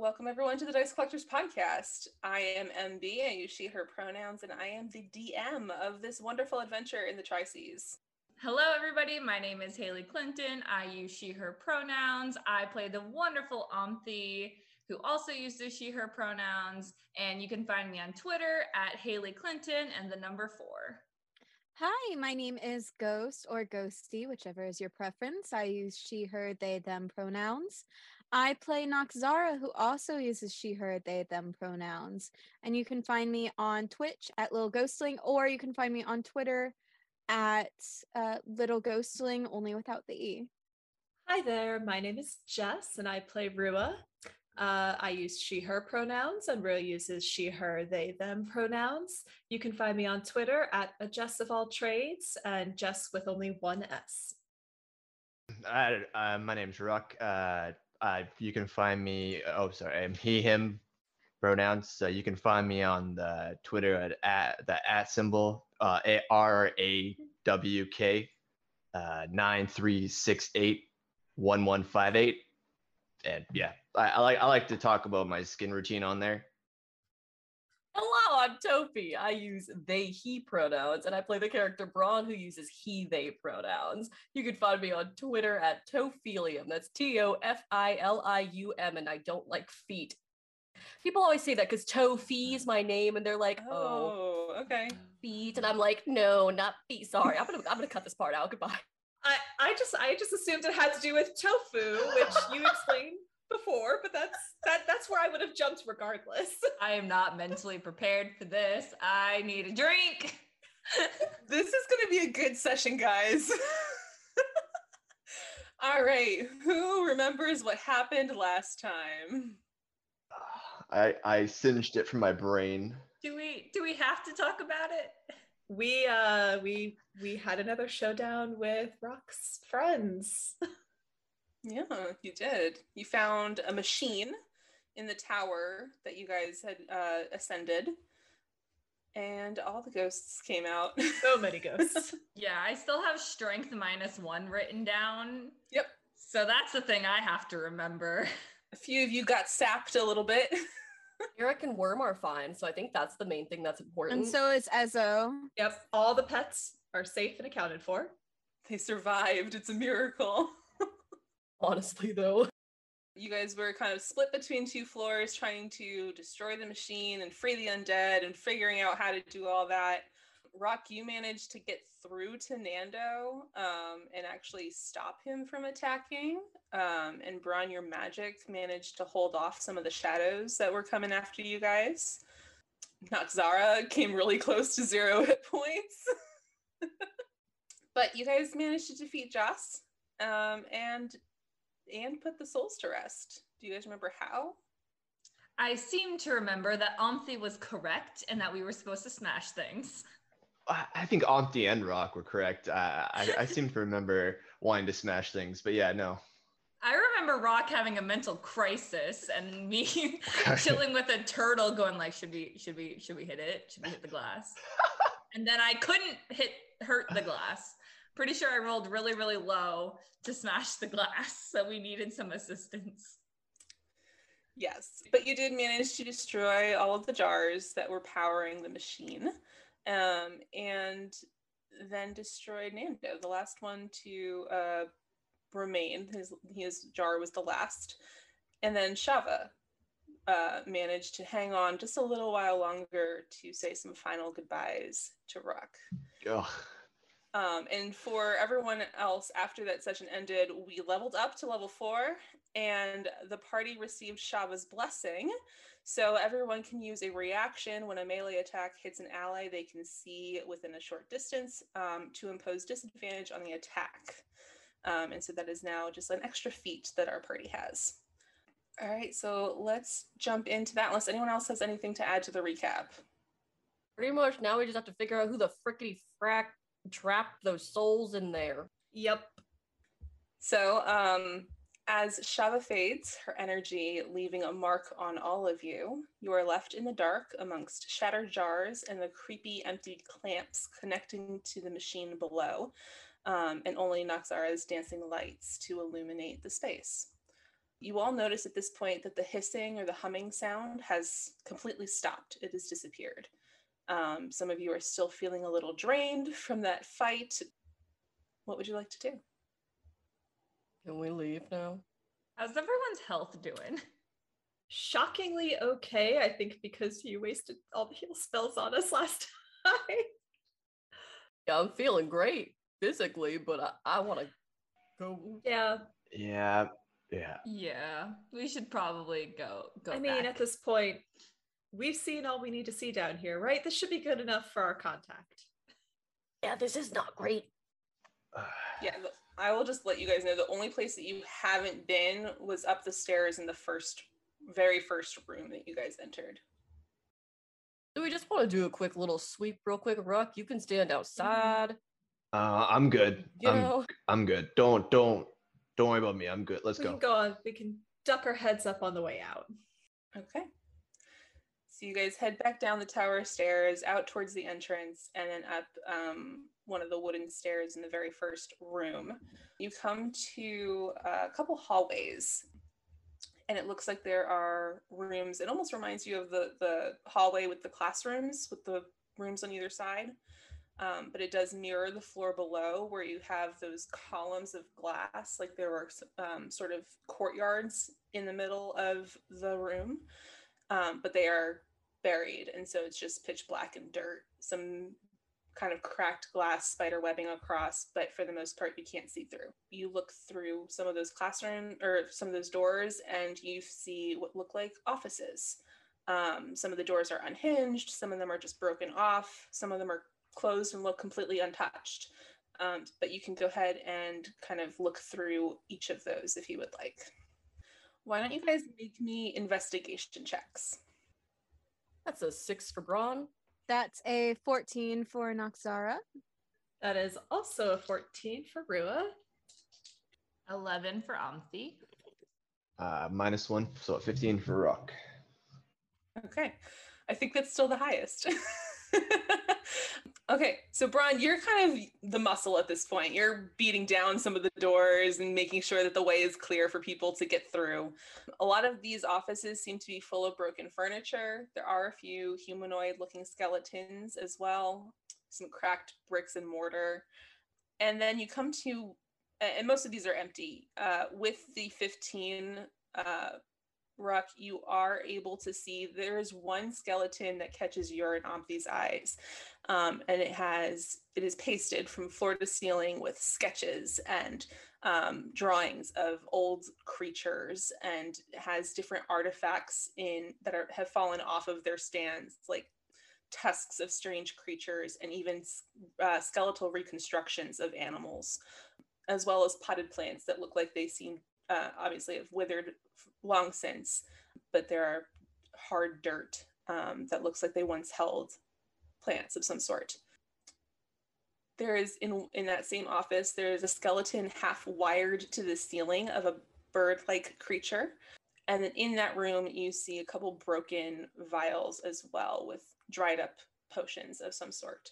Welcome everyone to the Dice Collectors Podcast. I am MB, I use she, her pronouns, and I am the DM of this wonderful adventure in the Tri Seas. Hello, everybody. My name is Haley Clinton. I use she, her pronouns. I play the wonderful Omthi, who also uses she, her pronouns. And you can find me on Twitter at Haley Clinton and the number four. Hi, my name is Ghost or Ghosty, whichever is your preference. I use she, her, they, them pronouns. I play Noxzara, who also uses she, her, they, them pronouns. And you can find me on Twitch at Little Ghostling, or you can find me on Twitter at uh, Little Ghostling, only without the E. Hi there, my name is Jess, and I play Rua. Uh, I use she, her pronouns, and Rua uses she, her, they, them pronouns. You can find me on Twitter at a Jess of all trades and Jess with only one S. Uh, uh, my name's Ruck. You can find me. Oh, sorry, I'm he, him pronouns. So you can find me on the Twitter at, at the at symbol uh, A R A W K uh, nine three six eight one one five eight. And yeah, I, I like I like to talk about my skin routine on there. I'm Topi. I use they, he pronouns, and I play the character Braun who uses he, they pronouns. You can find me on Twitter at Tofilium. That's T O F I L I U M, and I don't like feet. People always say that because Tofi is my name, and they're like, oh, Oh, okay. feet. And I'm like, no, not feet. Sorry, I'm gonna, I'm gonna cut this part out. Goodbye. I, I just I just assumed it had to do with tofu, which you explained before, but that's that that's where I would have jumped regardless. I am not mentally prepared for this. I need a drink. This is going to be a good session, guys. All right. Who remembers what happened last time? I I singed it from my brain. Do we do we have to talk about it? We uh we we had another showdown with Rock's friends. Yeah, you did. You found a machine in the tower that you guys had uh, ascended, and all the ghosts came out. So many ghosts. Yeah, I still have strength minus one written down. Yep. So that's the thing I have to remember. a few of you got sapped a little bit. Eric and Worm are fine, so I think that's the main thing that's important. And so is Ezo. yep, all the pets are safe and accounted for. they survived. It's a miracle. Honestly, though, You guys were kind of split between two floors trying to destroy the machine and free the undead and figuring out how to do all that. Rock, you managed to get through to Nando um, and actually stop him from attacking. Um, and Braun, your magic managed to hold off some of the shadows that were coming after you guys. Noxzara came really close to zero hit points. but you guys managed to defeat Joss um, and and put the souls to rest. Do you guys remember how? I seem to remember that Omthi was correct and that we were supposed to smash things. I, I think Auntie and Rock were correct. Uh, I I seem to remember wanting to smash things, but yeah, no. I remember Rock having a mental crisis and me chilling with a turtle going like, should we should we should we hit it? Should we hit the glass? and then I couldn't hit hurt the glass. Pretty sure I rolled really, really low to smash the glass, so we needed some assistance. Yes, but you did manage to destroy all of the jars that were powering the machine, um, and then destroyed Nando, the last one to uh, remain. His his jar was the last, and then Shava uh, managed to hang on just a little while longer to say some final goodbyes to Rock. Ugh. Um, and for everyone else, after that session ended, we leveled up to level four, and the party received Shava's blessing. So everyone can use a reaction when a melee attack hits an ally they can see within a short distance um, to impose disadvantage on the attack. Um, and so that is now just an extra feat that our party has. All right, so let's jump into that unless anyone else has anything to add to the recap. pretty much now we just have to figure out who the frickety frack trapped those souls in there. Yep. So, um, as Shava fades, her energy leaving a mark on all of you, you are left in the dark amongst shattered jars and the creepy, emptied clamps connecting to the machine below, um, and only Noxara's dancing lights to illuminate the space. You all notice at this point that the hissing or the humming sound has completely stopped. It has disappeared. Um, some of you are still feeling a little drained from that fight. What would you like to do? Can we leave now? How's everyone's health doing? Shockingly okay, I think, because you wasted all the heal spells on us last time. Yeah, I'm feeling great physically, but I, I want to go. yeah, Yeah, yeah. Yeah, we should probably go. Go. I mean, back. at this point, we've seen all we need to see down here, right? This should be good enough for our contact. Yeah, this is not great. Yeah, I will just let you guys know the only place that you haven't been was up the stairs in the first, very first room that you guys entered. Do we just want to do a quick little sweep, real quick, Ruck? You can stand outside. Uh, I'm good. You I'm know, I'm good. Don't don't don't worry about me. I'm good. Let's we go. can go on. We can duck our heads up on the way out. Okay. So you guys head back down the tower stairs, out towards the entrance, and then up um, one of the wooden stairs in the very first room. You come to a couple hallways, and it looks like there are rooms. It almost reminds you of the the hallway with the classrooms, with the rooms on either side. Um, but it does mirror the floor below, where you have those columns of glass, like there were um, sort of courtyards in the middle of the room um, but they are buried, and so it's just pitch black and dirt. Some kind of cracked glass spider webbing across, but for the most part, you can't see through. You look through some of those classroom or some of those doors, and you see what look like offices. Um, some of the doors are unhinged, some of them are just broken off, some of them are closed and look completely untouched. Um, but you can go ahead and kind of look through each of those if you would like. Why don't you guys make me investigation checks? That's a six for Braun. That's a 14 for Noxara. That is also a 14 for Rua. Eleven for Omthi. Uh, minus one, so 15 for Rock. Okay. I think that's still the highest. okay, so Braun, you're kind of the muscle at this point. You're beating down some of the doors and making sure that the way is clear for people to get through. A lot of these offices seem to be full of broken furniture. There are a few humanoid looking skeletons as well, some cracked bricks and mortar. And then you come to, and most of these are empty. Uh, with the 15 uh, Ruck, you are able to see there is one skeleton that catches your and Omthi's eyes. Um, and it has it is pasted from floor to ceiling with sketches and um, drawings of old creatures and has different artifacts in that are have fallen off of their stands, like tusks of strange creatures and even uh, skeletal reconstructions of animals, as well as potted plants that look like they seem uh, obviously have withered long since, but there are hard dirt um, that looks like they once held plants of some sort. There is in in that same office. There is a skeleton half wired to the ceiling of a bird-like creature, and then in that room you see a couple broken vials as well with dried up potions of some sort.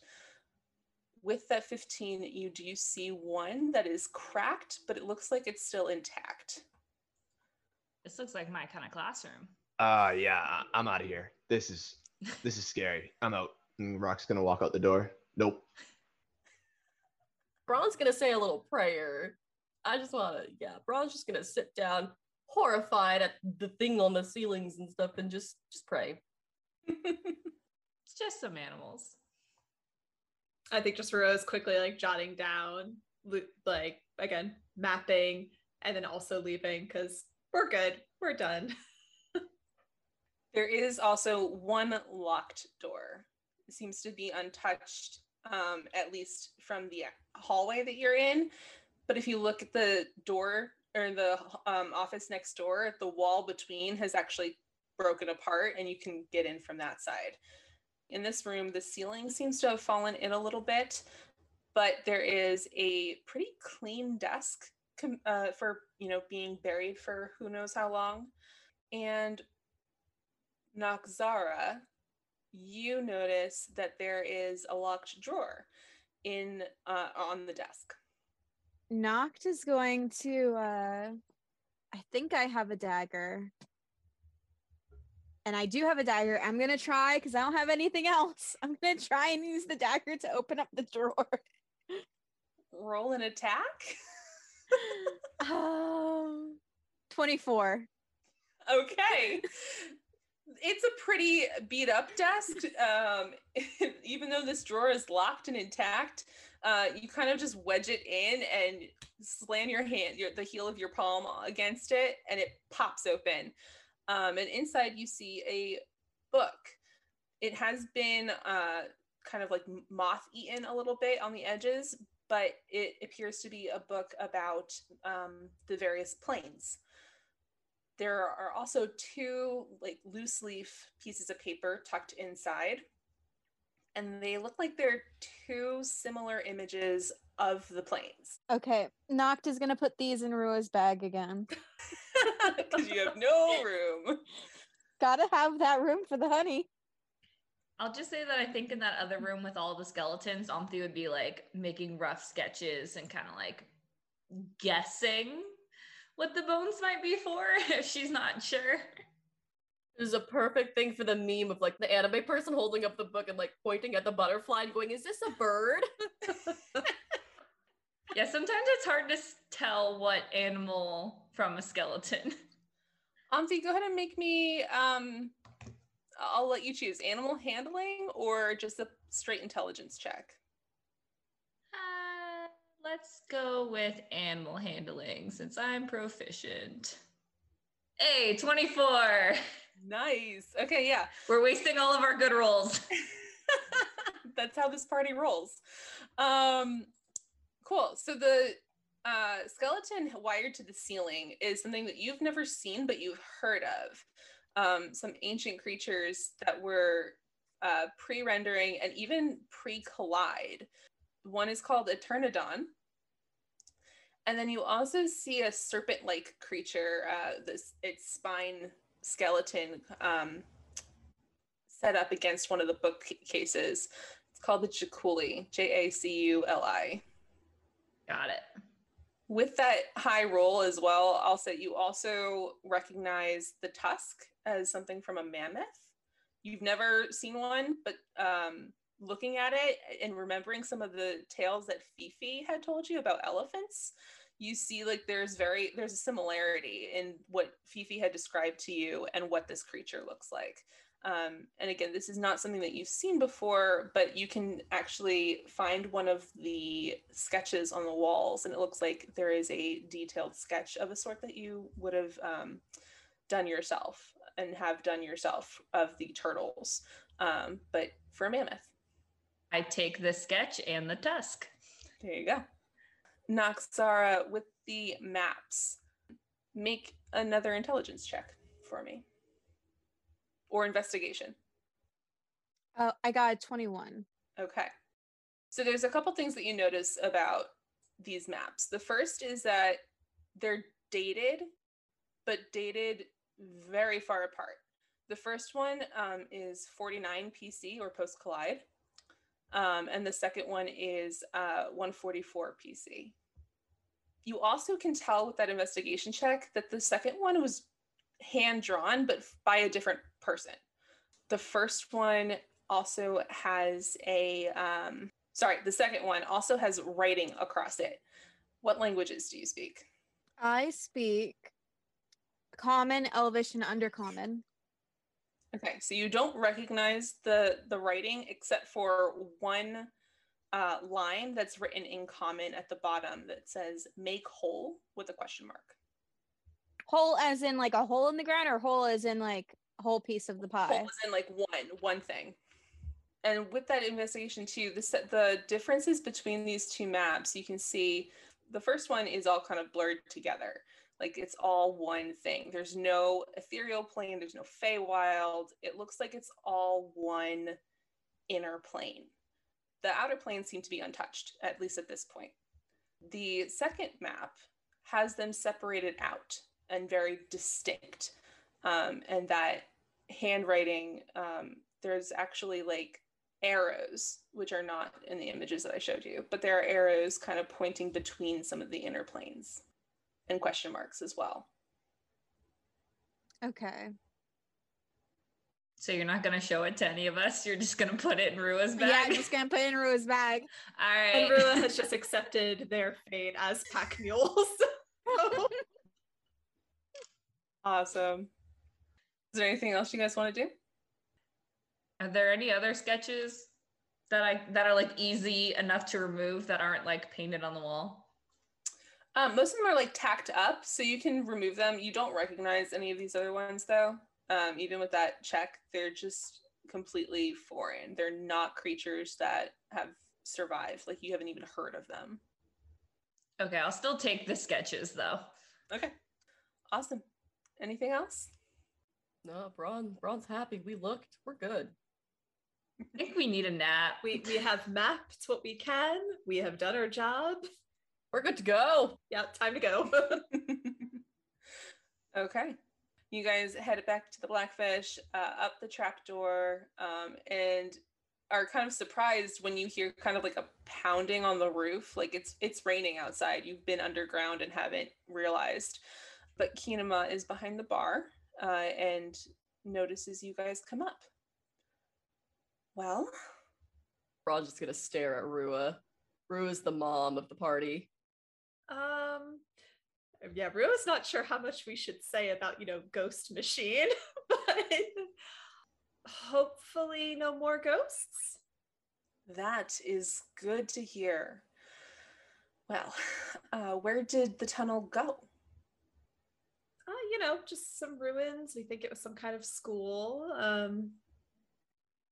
With that 15, you do see one that is cracked, but it looks like it's still intact. This looks like my kind of classroom. Uh, yeah, I- I'm out of here. This is this is scary. I'm out. And Rock's gonna walk out the door. Nope. Braun's gonna say a little prayer. I just wanna, yeah, Braun's just gonna sit down, horrified at the thing on the ceilings and stuff, and just just pray. It's just some animals. I think just Rose quickly like jotting down, like again, mapping, and then also leaving because we're good. We're done. There is also one locked door. Seems to be untouched, um, at least from the hallway that you're in. But if you look at the door or the um, office next door, the wall between has actually broken apart and you can get in from that side. In this room, the ceiling seems to have fallen in a little bit, but there is a pretty clean desk uh, for you know being buried for who knows how long. And Noxara, you notice that there is a locked drawer in uh, on the desk. Noct is going to uh, I think I have a dagger. And I do have a dagger. I'm going to try because I don't have anything else. I'm going to try and use the dagger to open up the drawer. Roll an attack. um, 24. Okay. It's a pretty beat up desk. Um, even though this drawer is locked and intact, uh, you kind of just wedge it in and slam your hand, your, the heel of your palm against it, and it pops open. Um, and inside you see a book. It has been uh, kind of like moth eaten a little bit on the edges, but it appears to be a book about um, the various planes. There are also two like loose leaf pieces of paper tucked inside, and they look like they're two similar images of the planes. Okay, Noct is gonna put these in Rua's bag again. Because you have no room. Gotta have that room for the honey. I'll just say that I think in that other room with all the skeletons, Omthi would be like making rough sketches and kind of like guessing what the bones might be for if she's not sure. This is a perfect thing for the meme of like the anime person holding up the book and like pointing at the butterfly and going, Is this a bird? yeah, sometimes it's hard to tell what animal from a skeleton. Omthi, go ahead and make me um I'll let you choose animal handling or just a straight intelligence check. Let's go with animal handling since I'm proficient. Hey, 24. Nice. Okay, yeah. We're wasting all of our good rolls. That's how this party rolls. Um, cool. So the uh, skeleton wired to the ceiling is something that you've never seen, but you've heard of. Um, some ancient creatures that were uh, pre rendering and even pre collide. One is called Eternodon. And then you also see a serpent like creature, uh, this, its spine skeleton um, set up against one of the bookcases. It's called the Jaculi, J A C U L I. Got it. With that high roll as well, I'll say you also recognize the tusk as something from a mammoth. You've never seen one, but um, looking at it and remembering some of the tales that Fifi had told you about elephants, you see like there's very there's a similarity in what Fifi had described to you and what this creature looks like. Um, and again, this is not something that you've seen before, but you can actually find one of the sketches on the walls, and it looks like there is a detailed sketch of a sort that you would have um, done yourself and have done yourself of the turtles, um, but for a mammoth. I take the sketch and the tusk. There you go. Noxara, with the maps, make another intelligence check for me or investigation. Oh, I got a 21. Okay. So there's a couple things that you notice about these maps. The first is that they're dated, but dated very far apart. The first one um, is 49 PC or post collide, um, and the second one is uh, 144 PC. You also can tell with that investigation check that the second one was hand drawn, but by a different person. The first one also has a, um, sorry, the second one also has writing across it. What languages do you speak? I speak common, elvish, and undercommon. Okay, so you don't recognize the the writing except for one uh, line that's written in common at the bottom that says "make whole" with a question mark. Whole as in like a hole in the ground, or whole as in like a whole piece of the pie. Whole as in like one one thing. And with that investigation too, the the differences between these two maps, you can see the first one is all kind of blurred together like it's all one thing. There's no ethereal plane, there's no Feywild. It looks like it's all one inner plane. The outer planes seem to be untouched, at least at this point. The second map has them separated out and very distinct. Um, and that handwriting, um, there's actually like arrows, which are not in the images that I showed you, but there are arrows kind of pointing between some of the inner planes and question marks as well. Okay. So you're not gonna show it to any of us. You're just gonna put it in Rua's bag. Yeah. I'm just gonna put it in Rua's bag. All right. And Rua has just accepted their fate as pack mules. So- Awesome. Is there anything else you guys want to do? Are there any other sketches that I that are like easy enough to remove that aren't like painted on the wall? Um, most of them are like tacked up, so you can remove them. You don't recognize any of these other ones, though. Um, even with that check, they're just completely foreign. They're not creatures that have survived. Like you haven't even heard of them. Okay, I'll still take the sketches though. Okay, awesome. Anything else? No, Braun, Braun's happy. We looked. We're good. I think we need a nap. we we have mapped what we can. We have done our job. We're good to go. Yeah, time to go. okay. You guys head back to the Blackfish, uh, up the trapdoor, um, and are kind of surprised when you hear kind of like a pounding on the roof. Like it's it's raining outside. You've been underground and haven't realized. But Kinema is behind the bar uh, and notices you guys come up. Well, Braun's just gonna stare at Rua. Rua's the mom of the party. Um yeah, Rua's not sure how much we should say about, you know, Ghost Machine, but hopefully no more ghosts. that is good to hear. Well, uh, where did the tunnel go? Uh, you know, just some ruins. We think it was some kind of school. Um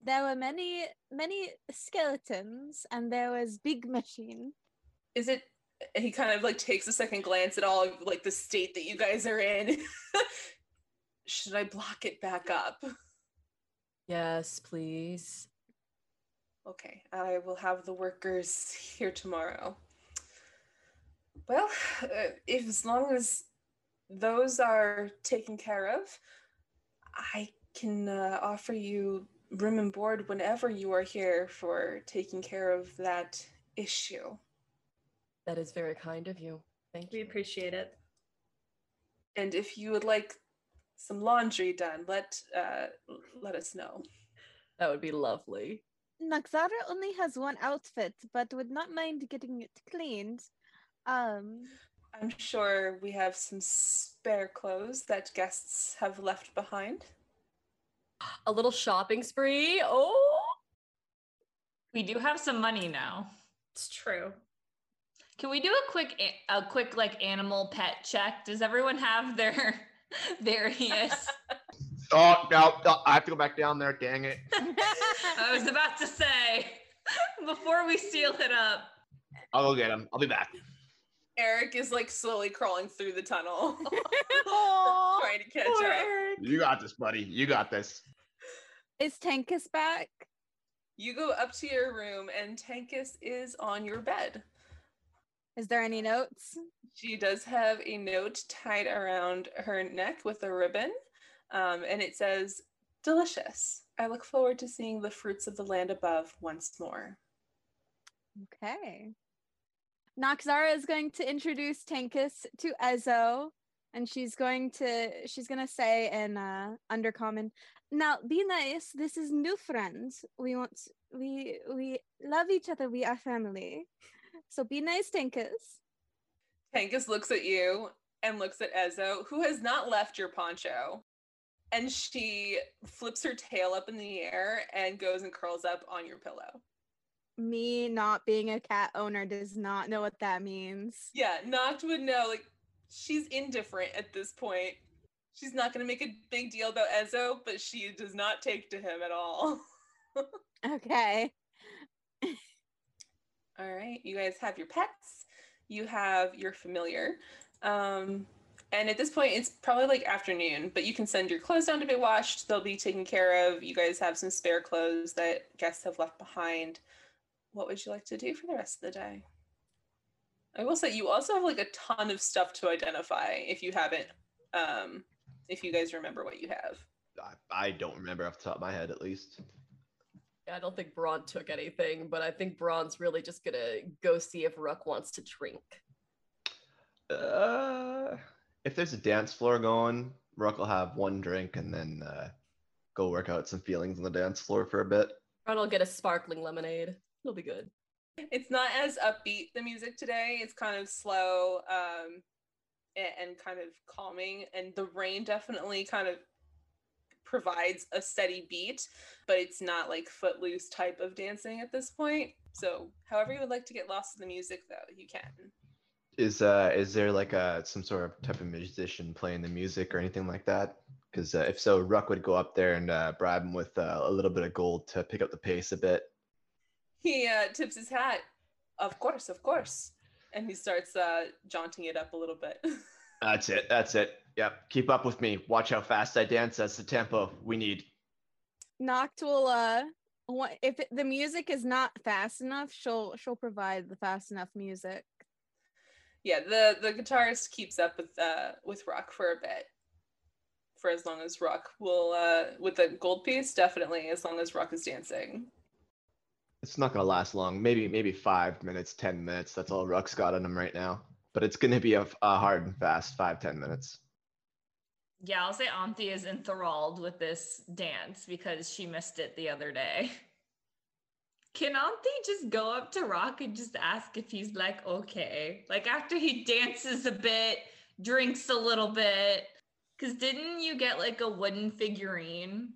There were many, many skeletons, and there was big machine. is it he kind of like takes a second glance at all of like the state that you guys are in. Should i block it back up? Yes, please. okay i will have the workers here tomorrow. Well uh, if as long as those are taken care of i can uh, offer you room and board whenever you are here for taking care of that issue That is very kind of you. Thank we you. We appreciate it. And if you would like some laundry done, let uh, let us know. That would be lovely. Noxara only has one outfit, but would not mind getting it cleaned. Um, I'm sure we have some spare clothes that guests have left behind. A little shopping spree. Oh, We do have some money now. It's true. Can we do a quick a- a quick like animal pet check? Does everyone have their there he is. Oh no, no, I have to go back down there. Dang it. I was about to say before we seal it up. I'll go get him. I'll be back. Eric is like slowly crawling through the tunnel, Aw, trying to catch Poor up. Eric. You got this, buddy. You got this. is Tankus back? You go up to your room, and Tankus is on your bed. Is there any notes? She does have a note tied around her neck with a ribbon, um, and it says, Delicious. I look forward to seeing the fruits of the land above once more. Okay. Noxara is going to introduce Tankus to Ezo, and she's going to she's gonna say in uh undercommon, now be nice, this is new friends. We want we we love each other, we are family. So be nice, Tankus. Tankus looks at you and looks at Ezo, who has not left your poncho. And she flips her tail up in the air and goes and curls up on your pillow. Me not being a cat owner does not know what that means. Yeah, Noct would know. Like, she's indifferent at this point. She's not going to make a big deal about Ezo, but she does not take to him at all. Okay. All right, you guys have your pets, you have your familiar. Um, and at this point, it's probably like afternoon, but you can send your clothes down to be washed. They'll be taken care of. You guys have some spare clothes that guests have left behind. What would you like to do for the rest of the day? I will say you also have like a ton of stuff to identify if you haven't, um, if you guys remember what you have. I, I don't remember off the top of my head, at least. I don't think Braun took anything, but I think Braun's really just gonna go see if Ruck wants to drink. Uh, if there's a dance floor going, Ruck will have one drink and then uh, go work out some feelings on the dance floor for a bit. Ron will get a sparkling lemonade. It'll be good. It's not as upbeat the music today. It's kind of slow um, a- and, kind of calming, and the rain definitely kind of provides a steady beat, but it's not like footloose type of dancing at this point. So, however you would like to get lost in the music, though, you can. Is uh is there like a some sort of type of musician playing the music or anything like that? Because uh, if so, Ruck would go up there and uh, bribe him with uh, a little bit of gold to pick up the pace a bit. He uh, tips his hat. Of course, of course. And he starts uh, jaunting it up a little bit. That's it. That's it. Yep. Keep up with me. Watch how fast I dance. That's the tempo we need. Noct will uh wa- if the music is not fast enough, she'll she'll provide the fast enough music. yeah, the the guitarist keeps up with uh with Rock for a bit. For as long as Rock will uh with the gold piece, definitely as long as Rock is dancing. It's not gonna last long. Maybe maybe five minutes, ten minutes. That's all Ruck's got on him right now. But it's gonna be a, a hard and fast five ten minutes. Yeah, I'll say Auntie is enthralled with this dance because she missed it the other day. Can Auntie just go up to Rock and just ask if he's like okay? Like after he dances a bit, drinks a little bit. Cause didn't you get like a wooden figurine?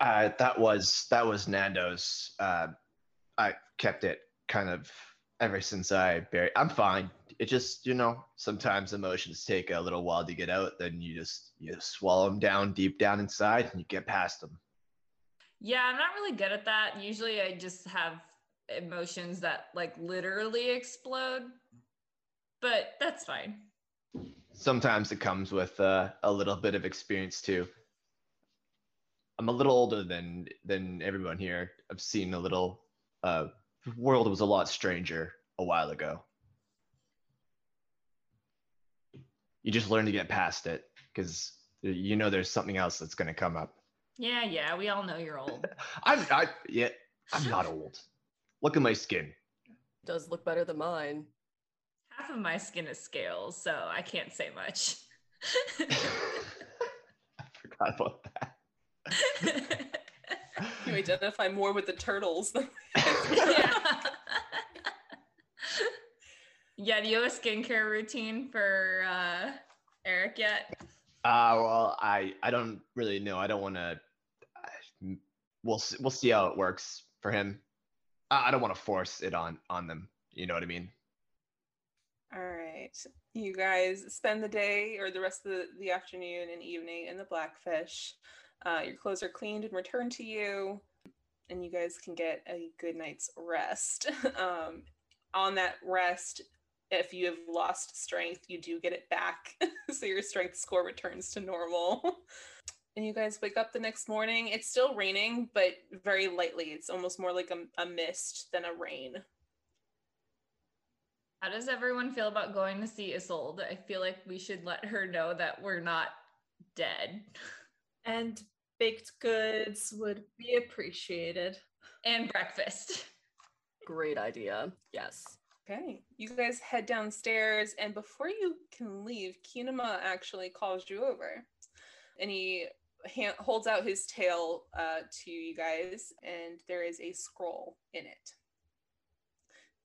Uh, that was that was Nando's. Uh, I kept it kind of ever since I buried. I'm fine. It just you know sometimes emotions take a little while to get out. Then you just you swallow them down deep down inside and you get past them. Yeah, I'm not really good at that. Usually I just have emotions that like literally explode. But that's fine. Sometimes it comes with uh, a little bit of experience too. I'm a little older than than everyone here. I've seen a little. Uh, world was a lot stranger a while ago. You just learn to get past it because you know there's something else that's going to come up. Yeah, yeah, we all know you're old. I'm I yeah, I'm not old. Look at my skin. Does look better than mine. Half of my skin is scales, so I can't say much. I forgot about that. You identify more with the turtles than yeah. yeah, do you have a skincare routine for uh, Eric yet? Uh, well, I I don't really know. I don't want to. We'll see, we'll see how it works for him. I, I don't want to force it on on them. You know what I mean? All right. You guys spend the day or the rest of the, the afternoon and evening in the Blackfish. Uh, your clothes are cleaned and returned to you, and you guys can get a good night's rest. um, on that rest, if you have lost strength, you do get it back. so your strength score returns to normal. and you guys wake up the next morning. It's still raining, but very lightly. It's almost more like a, a mist than a rain. How does everyone feel about going to see Isolde? I feel like we should let her know that we're not dead. And baked goods would be appreciated. And breakfast. Great idea. Yes. Okay, you guys head downstairs, and before you can leave, Kinema actually calls you over, and he ha- holds out his tail uh, to you guys, and there is a scroll in it.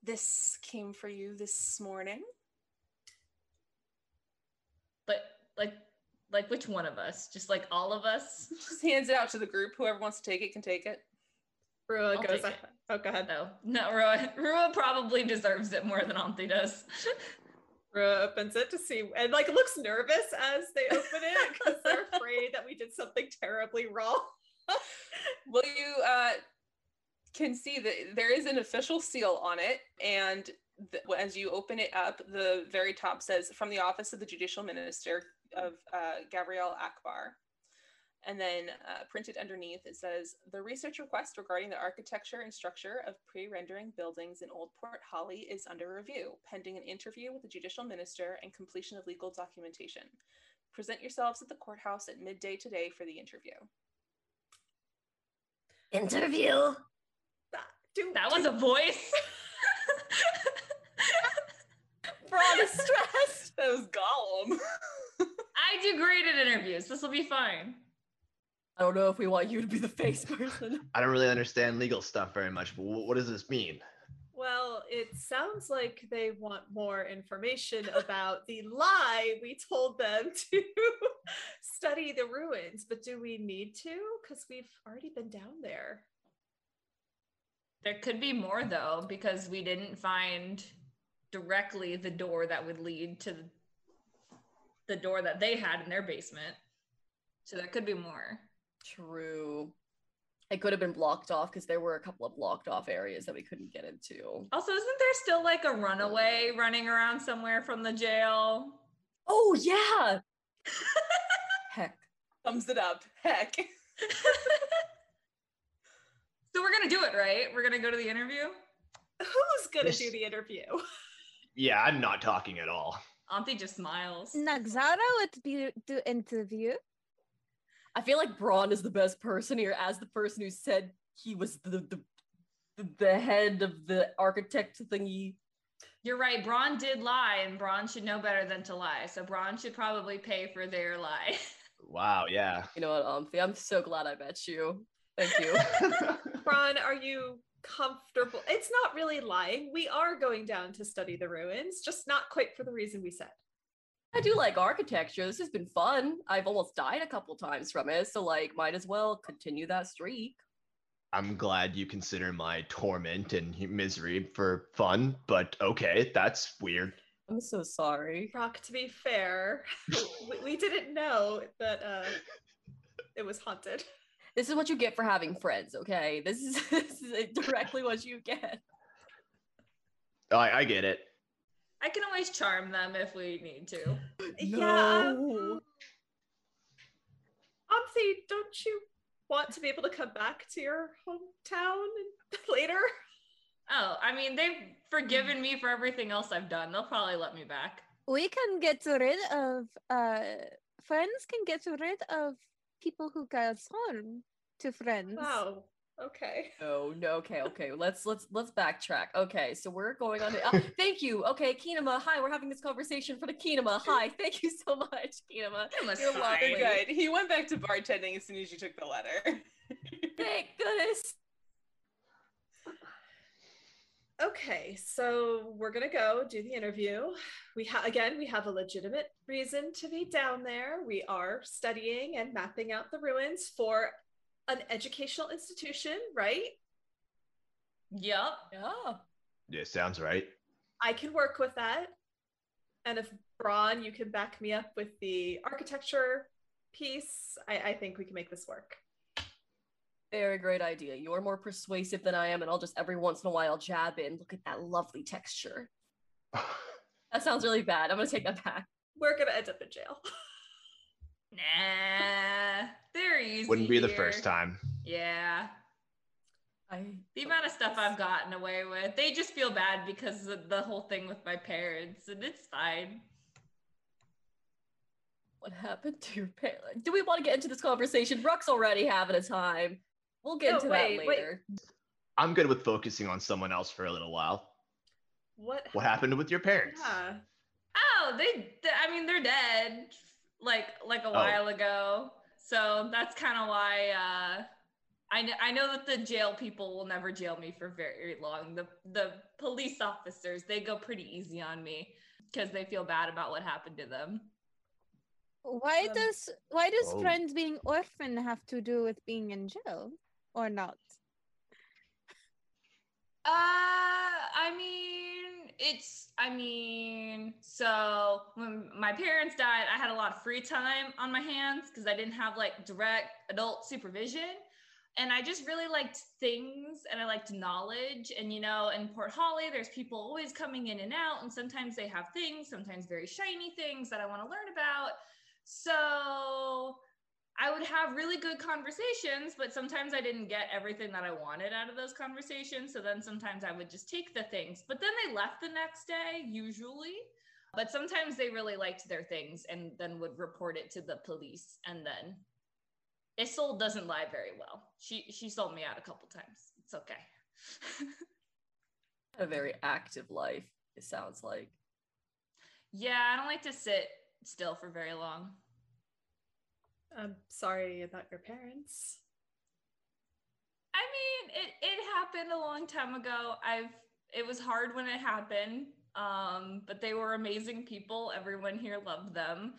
This came for you this morning. But like like which one of us? Just like all of us? Just hands it out to the group. Whoever wants to take it can take it. Rua I'll goes, it. oh, go ahead. No, no, Rua, Rua probably deserves it more than Auntie does. Rua opens it to see, and like looks nervous as they open it because they're afraid that we did something terribly wrong. Will you uh, can see that there is an official seal on it, and as you open it up, the very top says "From the Office of the Judicial Minister of uh, Gabrielle Akbar," and then uh, printed underneath it says, "The research request regarding the architecture and structure of pre-rendering buildings in Old Port Holly is under review, pending an interview with the Judicial Minister and completion of legal documentation. Present yourselves at the courthouse at midday today for the interview." Interview. Do, that was a voice. Braun is stressed. That was Gollum. I I do great at interviews. This will be fine. I don't know if we want you to be the face person. I don't really understand legal stuff very much, but wh- what does this mean? Well, it sounds like they want more information about the lie we told them to study the ruins. But do we need to? Because we've already been down there. There could be more though, because we didn't find directly the door that would lead to the door that they had in their basement. So that could be more. True. It could have been blocked off because there were a couple of blocked off areas that we couldn't get into. Also, isn't there still like a runaway running around somewhere from the jail? Oh yeah. Heck. Thumbs it up. Heck. So we're gonna do it, right? We're gonna go to the interview. Who's going to Yes. do the interview? Yeah, I'm not talking at all. Auntie just smiles. Nagzara would be to interview. I feel like Braun is the best person here as the person who said he was the the, the, the head of the architect thingy. You're right. Braun did lie, and Braun should know better than to lie. So Braun should probably pay for their lie. Wow, yeah. You know what, Umphy? I'm so glad I met you. Thank you. Braun, are you comfortable? It's not really lying. We are going down to study the ruins, just not quite for the reason we said. I do like architecture. This has been fun. I've almost died a couple times from it, so like might as well continue that streak. I'm glad you consider my torment and misery for fun, but okay, that's weird. I'm so sorry. Rock, to be fair, we, we didn't know that uh, it was haunted. This is what you get for having friends, okay? This is, this is directly what you get. I, I get it. I can always charm them if we need to. Yeah. No. um, Omthi, don't you want to be able to come back to your hometown later? Oh, I mean, they've forgiven me for everything else I've done. They'll probably let me back. We can get rid of uh friends can get rid of people who cause harm to friends. Wow. Okay. No, no, okay, okay. Let's let's let's backtrack. Okay, so we're going on. To, uh, thank you. Okay, Kinema. Hi, we're having this conversation for the Kinema. Hi, thank you so much, Kinema. You're fine. lovely. Good. He went back to bartending as soon as you took the letter. Thank goodness. Okay, so we're gonna go do the interview. We have again, we have a legitimate reason to be down there. We are studying and mapping out the ruins for an educational institution, right? Yup. Yeah. Yeah, sounds right. I can work with that. And if Braun, you can back me up with the architecture piece, I, I think we can make this work. Very great idea. You're more persuasive than I am, and I'll just every once in a while jab in. Look at that lovely texture. That sounds really bad. I'm gonna take that back. We're gonna end up in jail. Nah. They're easy. Wouldn't be the first time. Yeah. I The amount of stuff I've gotten away with, they just feel bad because of the whole thing with my parents, and it's fine. what happened to your parents? Do we want to get into this conversation? Brooke's already having a time. We'll get No, into wait, that wait. later. I'm good with focusing on someone else for a little while. What? What happened with your parents? Yeah. Oh, they, th- I mean, they're dead like like a Oh. while ago. So that's kind of why uh I know I know that the jail people will never jail me for very long. The the police officers, they go pretty easy on me because they feel bad about what happened to them. Why Um, does why does Oh. friends being orphan have to do with being in jail or not? Uh, I mean, it's, I mean, so when my parents died, I had a lot of free time on my hands because I didn't have like direct adult supervision. And I just really liked things and I liked knowledge. And, you know, in Port Holly, there's people always coming in and out. And sometimes they have things, sometimes very shiny things that I want to learn about. So I would have really good conversations, but sometimes I didn't get everything that I wanted out of those conversations. So then sometimes I would just take the things, but then they left the next day, usually. But sometimes they really liked their things and then would report it to the police. And then Isolde doesn't lie very well. She she sold me out a couple times. It's okay. a very active life, it sounds like. yeah, I don't like to sit still for very long. I'm sorry about your parents. I mean, it it happened a long time ago. I've it was hard when it happened. Um, but they were amazing people. Everyone here loved them.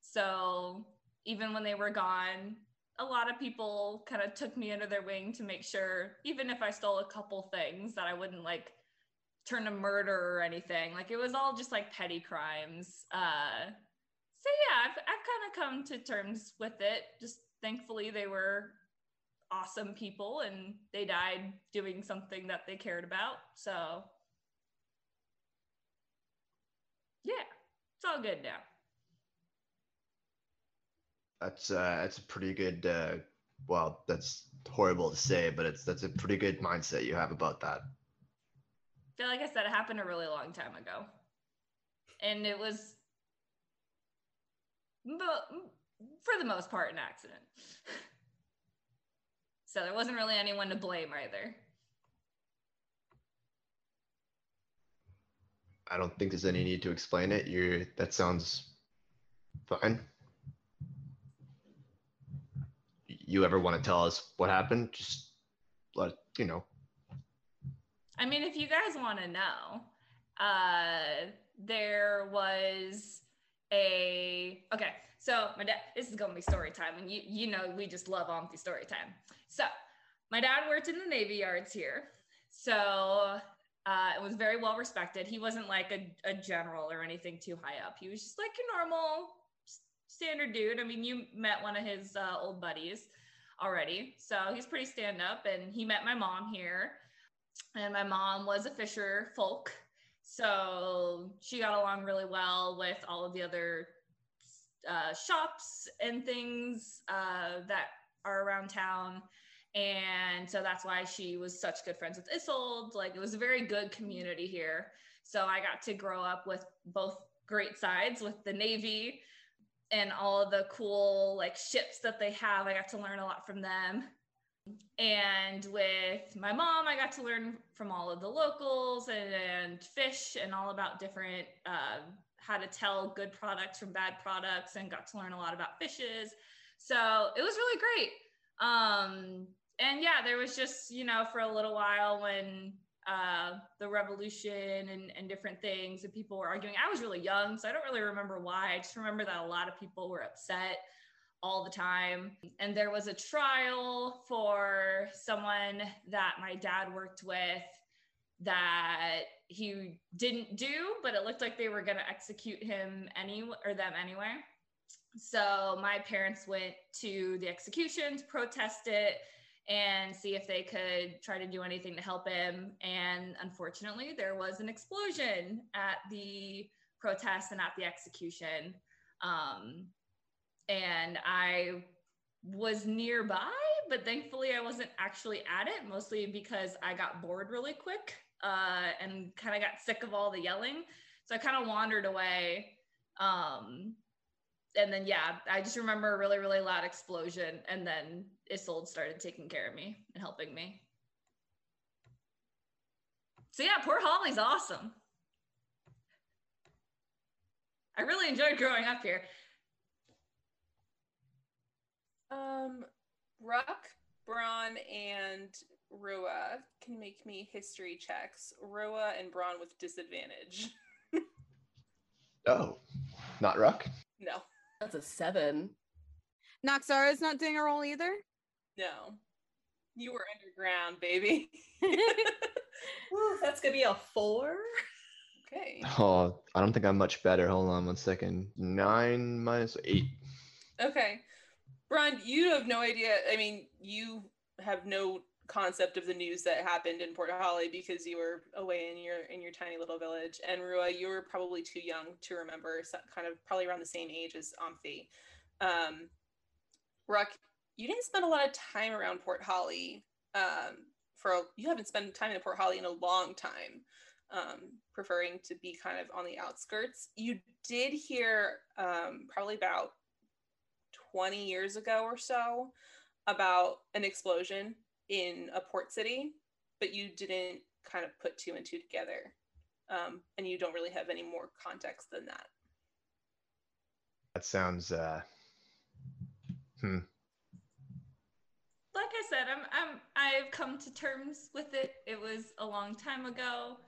So even when they were gone, a lot of people kind of took me under their wing to make sure, even if I stole a couple things, that I wouldn't like turn to murder or anything. Like it was all just like petty crimes. Uh, so yeah, I've, I've kind of come to terms with it. Just thankfully, they were awesome people and they died doing something that they cared about. So yeah, it's all good now. That's uh, that's a pretty good. Uh, well, that's horrible to say, but it's that's a pretty good mindset you have about that. Yeah, like I said, it happened a really long time ago, and it was, for the most part, an accident. so there wasn't really anyone to blame either. I don't think there's any need to explain it. You that sounds fine. You ever want to tell us what happened? Just let you know. I mean, if you guys want to know, uh, there was a okay. So my dad, this is gonna be story time, and you you know we just love Omthi story time. So my dad worked in the Navy Yards here, so uh, it was very well respected. He wasn't like a, a general or anything too high up. He was just like a normal standard dude. I mean, you met one of his uh, old buddies already. So he's pretty stand up. And he met my mom here. And my mom was a fisher folk. So she got along really well with all of the other uh, shops and things uh, that are around town and so that's why she was such good friends with Isolde. Like it was a very good community here. So I got to grow up with both great sides with the Navy and all of the cool like ships that they have. I got to learn a lot from them. And with my mom, I got to learn from all of the locals and, and fish and all about different uh, how to tell good products from bad products and got to learn a lot about fishes. So it was really great. Um, and yeah, there was just, you know, for a little while when uh, the revolution and, and different things and people were arguing. I was really young, so I don't really remember why. I just remember that a lot of people were upset all the time. And there was a trial for someone that my dad worked with that he didn't do, but it looked like they were going to execute him any or them anyway. So my parents went to the execution to protest it and see if they could try to do anything to help him. And unfortunately, there was an explosion at the protest and at the execution. Um, and I was nearby, but thankfully I wasn't actually at it, mostly because I got bored really quick uh, and kind of got sick of all the yelling. So I kind of wandered away. Um, and then yeah, I just remember a really, really loud explosion, and then Isolde started taking care of me and helping me. So yeah, Port Holly's awesome. I really enjoyed growing up here. Um, Ruck, Braun, and Rua can make me history checks. Rua and Braun with disadvantage. oh, not Ruck? No. That's a seven. Noxara is not doing a roll either. No. You were underground, baby. Ooh, that's gonna be a four. Okay. Oh, I don't think I'm much better. Hold on one second. Nine minus eight. Okay. Braun, you have no idea. I mean, you have no concept of the news that happened in Port Holly because you were away in your in your tiny little village. And Rua, you were probably too young to remember, so kind of probably around the same age as Omthi. Um, Ruck, you didn't spend a lot of time around Port Holly. Um, for a, you haven't spent time in Port Holly in a long time, um, preferring to be kind of on the outskirts. You did hear um, probably about twenty years ago or so about an explosion in a port city, but you didn't kind of put two and two together. Um, and you don't really have any more context than that. That sounds uh Hmm. Like I said, I'm I'm I've come to terms with it. It was a long time ago.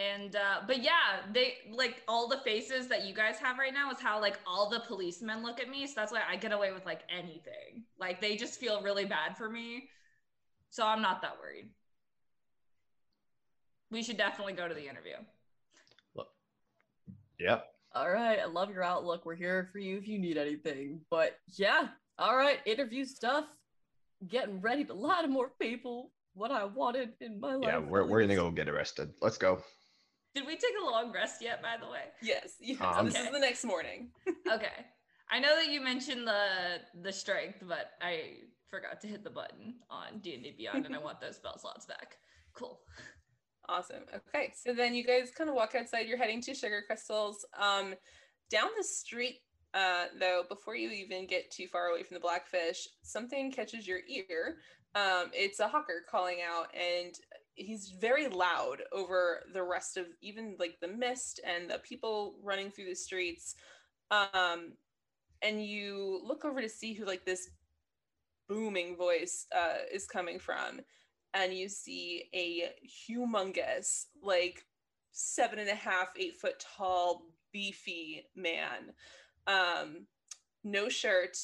And uh but yeah, they like all the faces that you guys have right now is how like all the policemen look at me. So that's why I get away with like anything. Like they just feel really bad for me. So I'm not that worried. We should definitely go to the interview. Yep. All right, I love your outlook. We're here for you if you need anything. But yeah, all right, interview stuff. Getting ready to lie to more people. What I wanted in my life. Yeah, we're, we're gonna go get arrested. Let's go. Did we take a long rest yet, by the way? Yes, yes. Um, this is the next morning. Okay. I know that you mentioned the the strength, but I forgot to hit the button on D&D Beyond and I want those spell slots back. Cool. Awesome. Okay, so then you guys kind of walk outside. You're heading to Sugar Crystals. Um, down the street, uh, though, before you even get too far away from the Blackfish, something catches your ear. Um, it's a hawker calling out, and he's very loud over the rest of even like the mist and the people running through the streets. Um, and you look over to see who like this booming voice uh, is coming from and you see a humongous, like seven and a half, eight foot tall, beefy man. Um, no shirt,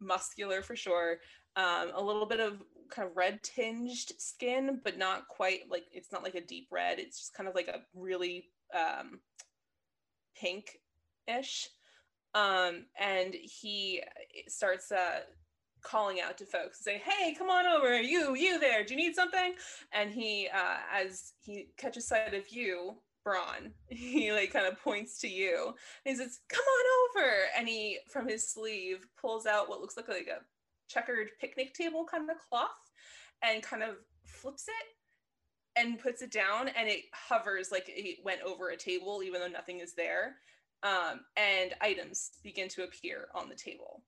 muscular for sure. Um, a little bit of kind of red tinged skin, but not quite like it's not like a deep red. It's just kind of like a really um, pink ish. Um, and he starts uh, calling out to folks say hey come on over you you there do you need something and he uh as he catches sight of you braun he like kind of points to you and he says come on over and he from his sleeve pulls out what looks like like a checkered picnic table kind of cloth and kind of flips it and puts it down and it hovers like it went over a table even though nothing is there um, and items begin to appear on the table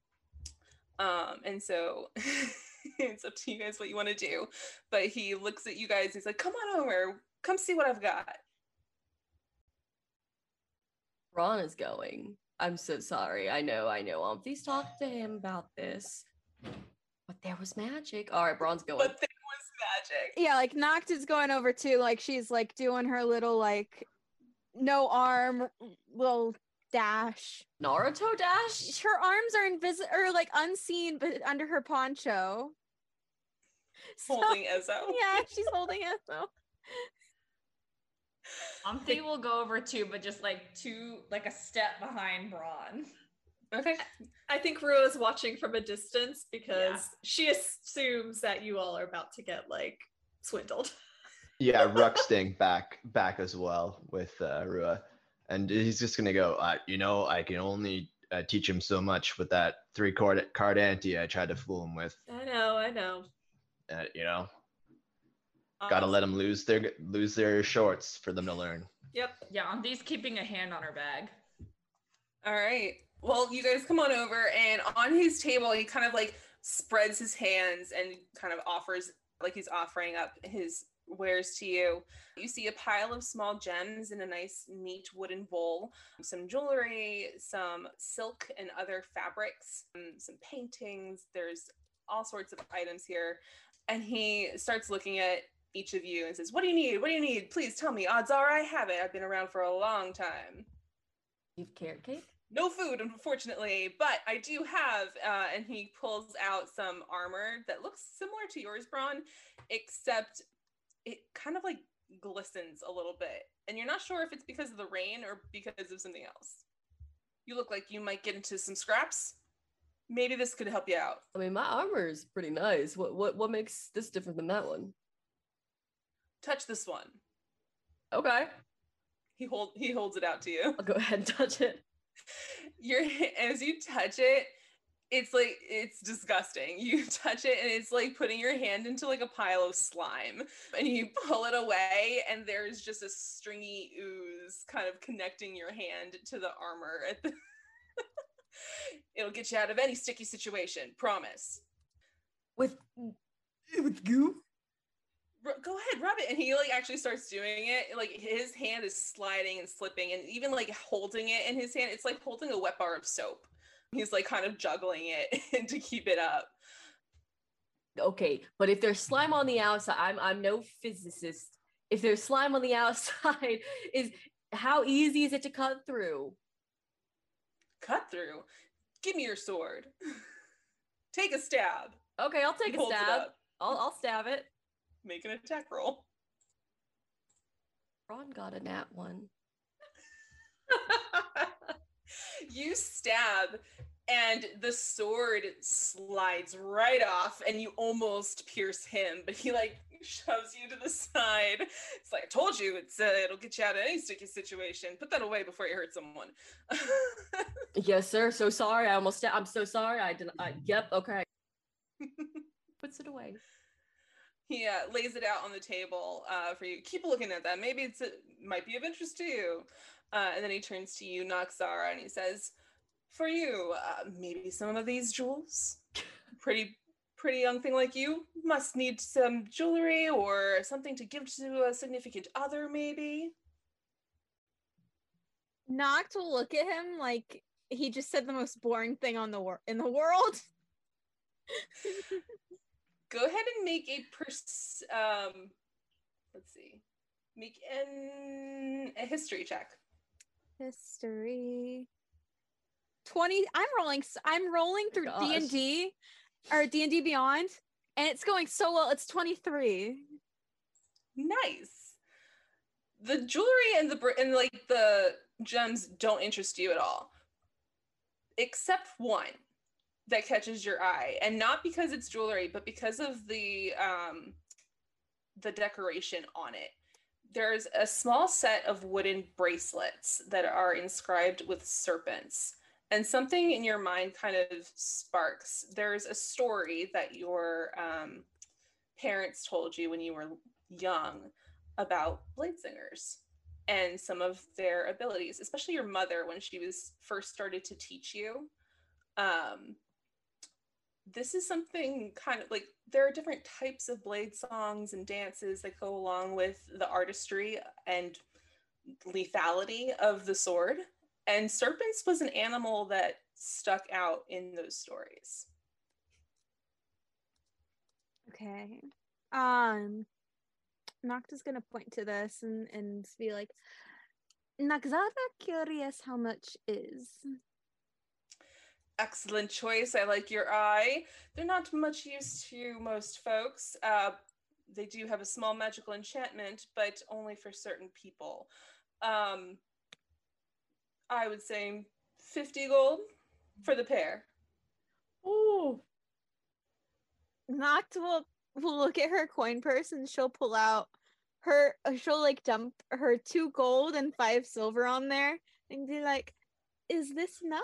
um, and so it's up to you guys what you want to do. But he looks at you guys, he's like, come on over, come see what I've got. Ron is going. I'm so sorry. I know, I know. Please talk to him about this. But there was magic. All right, Braun's going. But there was magic. Yeah, like Noct is going over too. Like she's like doing her little like no arm little dash. Naruto dash? Her arms are invisible or like unseen, but under her poncho. So- Holding Ezo. yeah, she's holding it though. Omthi will go over too, but just like two, like a step behind Braun. Okay. I think Rua is watching from a distance because Yeah. she assumes that you all are about to get like swindled. Yeah, Ruck's staying back back as well with uh, Rua, and he's just gonna go. Uh, you know, I can only uh, teach him so much with that three card card ante I tried to fool him with. I know, I know. Uh, you know, gotta let them lose their lose their shorts for them to learn. Yep. Yeah, Omthi's keeping a hand on her bag. All right. Well, you guys come on over, and on his table, he kind of like spreads his hands and kind of offers, like he's offering up his wares to you. You see a pile of small gems in a nice, neat wooden bowl, some jewelry, some silk and other fabrics, um, some paintings. There's all sorts of items here. And he starts looking at each of you and says, What do you need? What do you need? Please tell me. Odds are I have it. I've been around for a long time You've carrot cake? No food unfortunately but i do have uh, and he pulls out some armor that looks similar to yours braun except it kind of like glistens a little bit and you're not sure if it's because of the rain or because of something else you look like you might get into some scraps maybe this could help you out I mean, my armor is pretty nice. What what what makes this different than that one? touch this one Okay, he hold he holds it out to you I'll go ahead and touch it. Your as you touch it it's like it's disgusting you touch it and it's like putting your hand into like a pile of slime and you pull it away and there's just a stringy ooze kind of connecting your hand to the armor the it'll get you out of any sticky situation promise With with goo? Go ahead rub it and he like actually starts doing it like his hand is sliding and slipping and even like holding it in his hand it's like holding a wet bar of soap He's like kind of juggling it to keep it up. Okay, but if there's slime on the outside, I'm I'm no physicist. If there's slime on the outside, is how easy is it to cut through? Cut through. Give me your sword. Take a stab. Okay, I'll take He a stab. I'll I'll stab it. Make an attack roll. Ron got a nat one. you stab and the sword slides right off and you almost pierce him but he like shoves you to the side it's like i told you it's uh, it'll get you out of any sticky situation put that away before you hurt someone Yes, sir. So sorry. I almost. sta- I'm so sorry. I did. I, yep. Okay. Puts it away. He uh, lays it out on the table uh, for you. Keep looking at that maybe it's it might be of interest to you. Uh, and then he turns to you Noxara and he says for you uh, maybe some of these jewels pretty pretty young thing like you must need some jewelry or something to give to a significant other maybe? Noct will look at him like he just said the most boring thing on the wor- in the world. go ahead and make a pers- um let's see make an a history check History. 20 I'm rolling i'm rolling through Gosh. D&D or D&D Beyond and it's going so well. It's 23. Nice. The jewelry and the and like the gems don't interest you at all, except one that catches your eye, and not because it's jewelry, but because of the um, the decoration on it. There's a small set of wooden bracelets that are inscribed with serpents. And something in your mind kind of sparks. There's a story that your um, parents told you when you were young about blade singers and some of their abilities, especially your mother when she was first started to teach you. Um, this is something kind of like there are different types of blade songs and dances that go along with the artistry and lethality of the sword. And serpents was an animal that stuck out in those stories. Okay. Um Nocta's gonna point to this and, and be like, Noxara curious how much is. Excellent choice. I like your eye. They're not much use to most folks. Uh, they do have a small magical enchantment, but only for certain people. Um, I would say 50 gold for the pair. Ooh. Noct will will look at her coin purse and she'll pull out her uh, she'll like dump her two gold and five silver on there and be like, is this enough?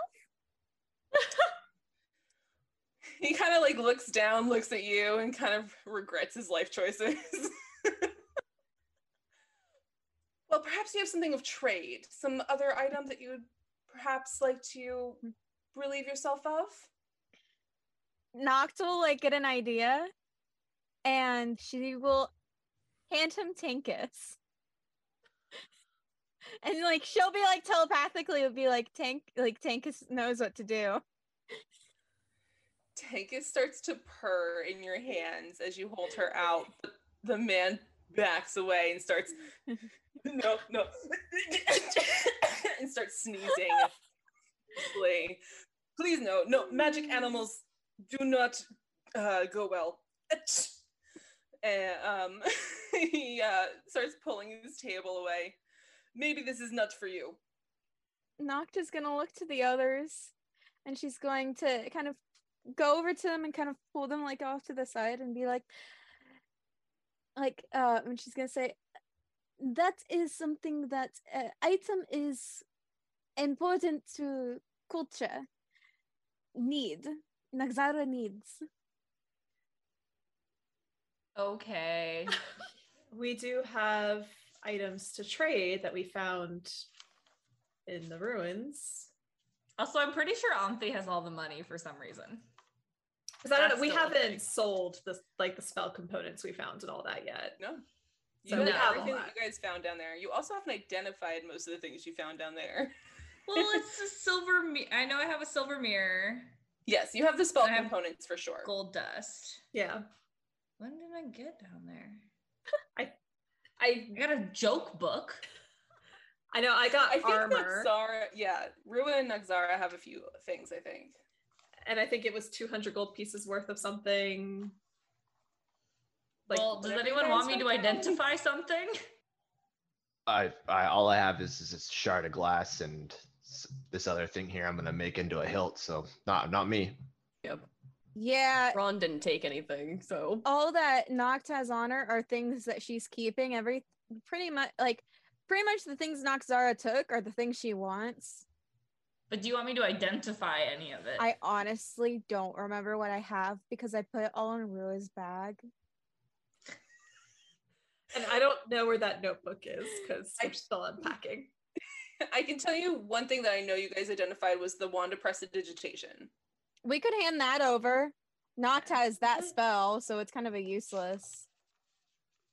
He kind of like looks down, looks at you, and kind of regrets his life choices. well, perhaps you have something of trade, some other item that you would perhaps like to relieve yourself of. Noct will like get an idea and she will hand him Tankus. And like she'll be like telepathically will be like Tank like Tankus knows what to do. Tankus starts to purr in your hands as you hold her out. The, the man backs away and starts, no, no, and starts sneezing. Please, please, no, no, magic animals do not uh, go well. And um, he uh, starts pulling his table away. Maybe this is not for you. Noct is gonna look to the others and she's going to kind of go over to them and kind of pull them like off to the side and be like like uh and she's gonna say that is something that uh, item is important to culture need Noxara needs Okay. We do have items to trade that we found in the ruins. Also, I'm pretty sure Omthi has all the money for some reason. Because I don't know, we still a thing. haven't sold the like the spell components we found and all that yet. No. You So know have everything that that. you guys found down there. You also haven't identified most of the things you found down there. Well, it's a silver. Mi- I know I have a silver mirror. Yes, you have the spell have components for sure. Gold dust. Yeah. When did I get down there? I I got a joke book. I know I got I think armor Noxara, yeah, Rua and Noxara have a few things, I think. And I think it was 200 gold pieces worth of something. Like well, does anyone want me to identify something? I, I all I have is, is this shard of glass and this other thing here. I'm gonna make into a hilt. So not not me. Yep. Yeah, Ron didn't take anything, so all that Noct has on her are things that she's keeping. Every pretty much like pretty much the things Noxara took are the things she wants. But do you want me to identify any of it? I honestly don't remember what I have because I put it all in Rua's bag. and I don't know where that notebook is because I- we're still unpacking. I can tell you one thing that I know you guys identified was the wand of prestidigitation. We could hand that over. Noct has that spell, so it's kind of a useless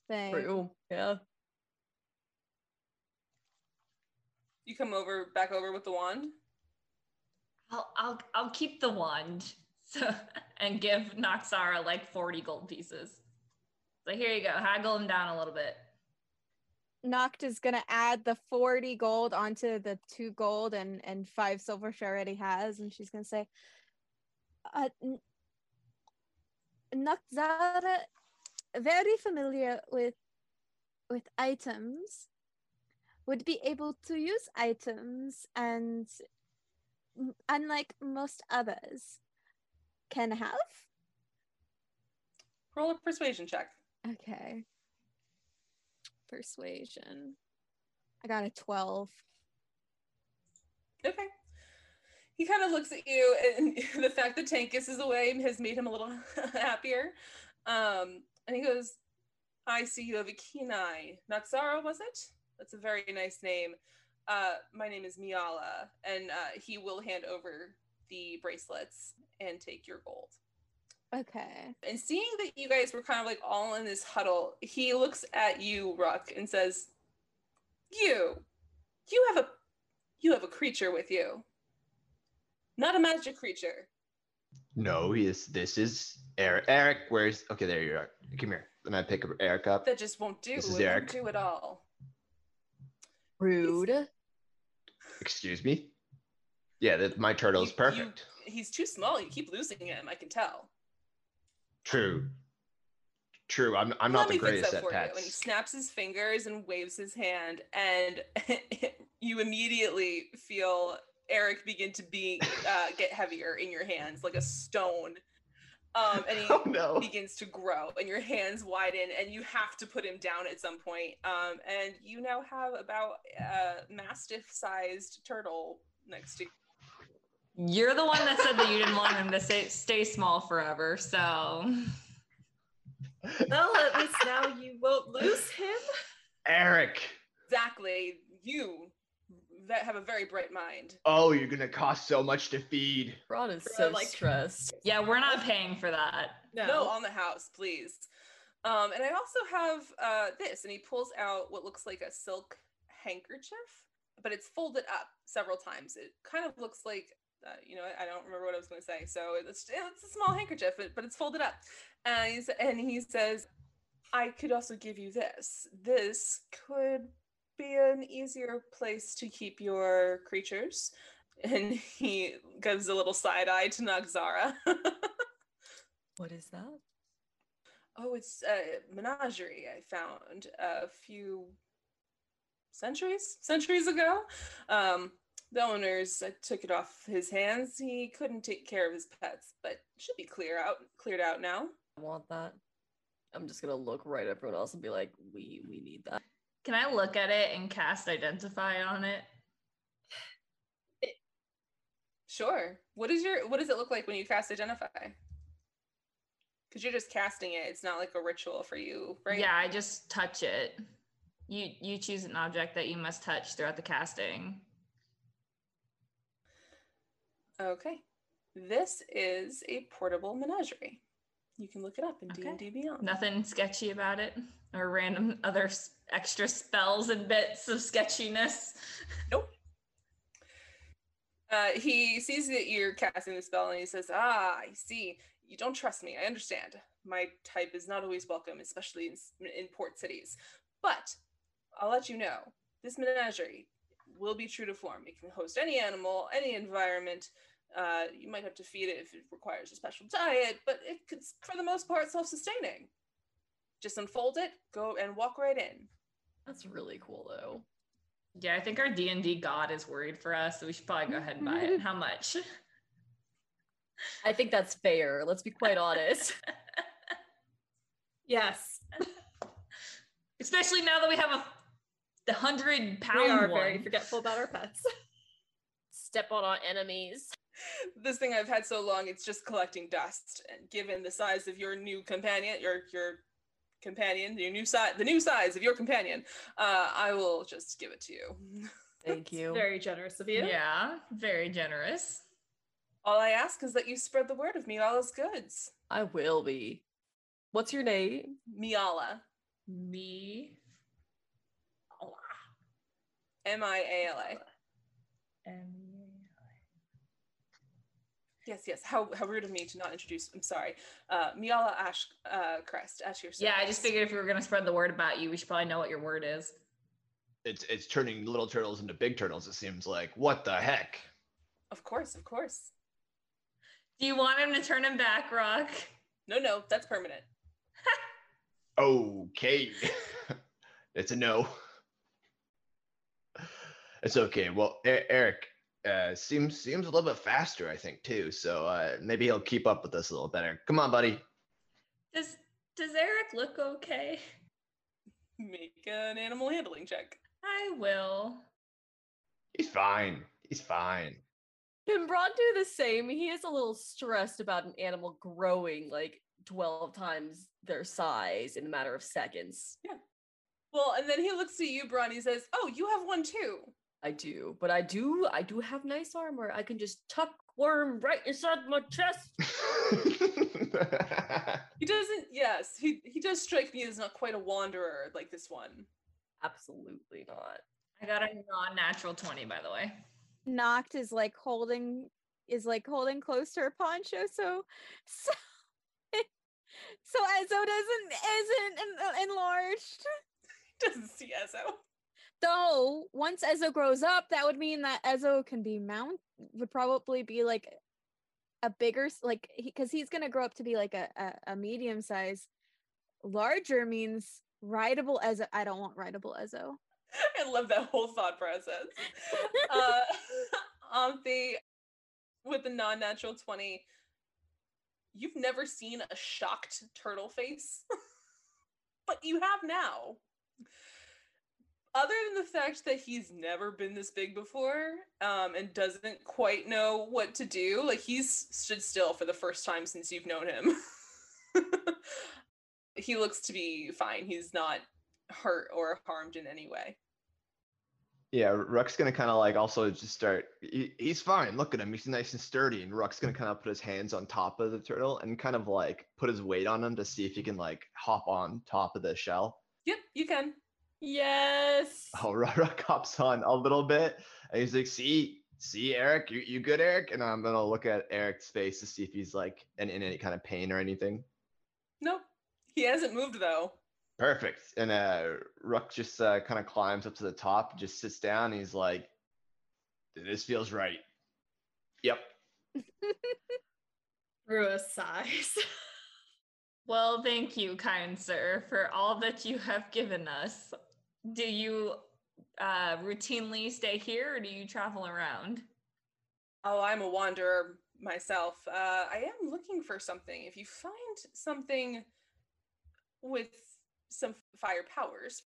thing. true. Yeah. You come over back over with the wand. I'll I'll I'll keep the wand so and give Noxara like 40 gold pieces. So here you go. Haggle them down a little bit. Noct is gonna add the 40 gold onto the two gold and and five silver she already has, and she's gonna say, uh, N- very familiar with with items, would be able to use items, and unlike most others, can have. Roll a persuasion check. Okay. Persuasion. I got a 12. Okay. He kind of looks at you, and the fact that Tankus is away has made him a little happier. Um, and he goes, I see you have a keen eye. Noxara, was it? That's a very nice name. Uh, my name is Miala, and uh, he will hand over the bracelets and take your gold. Okay. And seeing that you guys were kind of like all in this huddle, he looks at you, Ruck, and says, "You, you have a, you have a creature with you. Not a magic creature. No, he is. This is Eric. Eric, where's? Okay, there you are. Come here. Let me pick Eric up. That just won't do. This It is won't Eric. do at all. Rude. Excuse me. Yeah, that my turtle is You- you- perfect. He's too small. You keep losing him. I can tell. True. True. I'm I'm not the greatest at you. And he snaps his fingers and waves his hand, and you immediately feel Eric begin to be uh, get heavier in your hands, like a stone. Um, and he Oh no. begins to grow, and your hands widen, and you have to put him down at some point. Um, and you now have about a mastiff-sized turtle next to you. You're the one that said that you didn't want him to stay, stay small forever. So Well, at least now you won't lose him. Eric. Exactly, you that have a very bright mind. Oh, you're gonna cost so much to feed. Ron is Bro, so like- stressed. yeah, we're not paying for that. No. No, on the house, please. Um, and I also have uh, this, and he pulls out what looks like a silk handkerchief, but it's folded up several times. It kind of looks like, uh, you know, I I don't remember what I was going to say. So it's, it's a small handkerchief, but, but it's folded up. And, he's, and he says, I could also give you this. This could be an easier place to keep your creatures. And he gives a little side eye to Noxara. What is that? Oh, it's a menagerie I found a few centuries centuries ago. Um, the owners uh, took it off his hands. He couldn't take care of his pets, but should be clear out cleared out now. I want that. I'm just gonna look right at everyone else and be like, we we need that. Can I look at it and cast identify on it? Sure. What is your what does it look like when you cast identify? Because you're just casting it. It's not like a ritual for you, right? Yeah, I just touch it. You you choose an object that you must touch throughout the casting. Okay. This is a portable menagerie. You can look it up in Okay. D and D Beyond. Nothing sketchy about it, or random other extra spells and bits of sketchiness. Nope. Uh, he sees that you're casting the spell and he says, Ah, I see. You don't trust me. I understand. My type is not always welcome, especially in, in port cities. But I'll let you know this menagerie will be true to form. It can host any animal, any environment. Uh, you might have to feed it if it requires a special diet, but it could, for the most part, self sustaining. Just unfold it, go and walk right in. That's really cool though. Yeah, I think our D and D god is worried for us, so we should probably go ahead and buy it. How much? I think that's fair. Let's be quite honest. Yes, Especially now that we have a the hundred pound we are one. very forgetful about our pets. Step on our enemies. this thing I've had so long, it's just collecting dust. And given the size of your new companion, your your companion, your new size, the new size of your companion, uh, I will just give it to you. Thank you. Very generous of you. Yeah, very generous. All I ask is that you spread the word of Miala's goods. I will be. What's your name? Miala, Me. M I A L A. Yes, yes. How how rude of me to not introduce. I'm sorry. Uh, Miala Ash uh, Crest. Ash your Yeah, I just figured if we were gonna spread the word about you, we should probably know what your word is. It's it's turning little turtles into big turtles. It seems like. What the heck? Of course, of course. Do you want him to turn him back, Ruck? No, no, that's permanent. Okay. it's a no. It's okay. Well, E- Eric uh, seems seems a little bit faster, I think, too. So uh, maybe he'll keep up with us a little better. Come on, buddy. Does Does Eric look okay? Make an animal handling check. I will. He's fine. He's fine. Can Braun do the same? He is a little stressed about an animal growing like 12 times their size in a matter of seconds. Yeah. Well, and then he looks at you, Braun. He says, "Oh, you have one too." I do, but I do, I do have nice armor. I can just tuck worm right inside my chest. He doesn't. Yes, he he does strike me as not quite a wanderer like this one. Absolutely not. I got a non-natural twenty, by the way. Noct is like holding is like holding close to her poncho, so so, so Ezo doesn't isn't en- enlarged. Doesn't see Ezo. Though once Ezo grows up, that would mean that Ezo can be mount would probably be like a bigger like because he's gonna grow up to be like a a, a medium size. Larger means rideable Ezo. I don't want rideable Ezo. I love that whole thought process. uh, with the non-natural twenty, you've never seen a shocked turtle face, but you have now. Other than the fact that he's never been this big before, um, and doesn't quite know what to do, like he's stood still for the first time since you've known him. he looks to be fine. He's not hurt or harmed in any way. Yeah, Ruck's gonna kind of like also just start. He, he's fine. Look at him. He's nice and sturdy. And Ruck's gonna kind of put his hands on top of the turtle and kind of like put his weight on him to see if he can like hop on top of the shell. Yep, you can. Yes. Oh, Ruck hops on a little bit, and he's like, "See, see, Eric, you you good, Eric?" And I'm gonna look at Eric's face to see if he's like in, in any kind of pain or anything. Nope. He hasn't moved though. Perfect. And uh, Ruck just uh, kind of climbs up to the top, just sits down. And he's like, "This feels right." Yep. Rua sighs. Well, thank you, kind sir, for all that you have given us. Do you uh, routinely stay here or do you travel around? Oh, I'm a wanderer myself. Uh, I am looking for something. If you find something with some fire powers,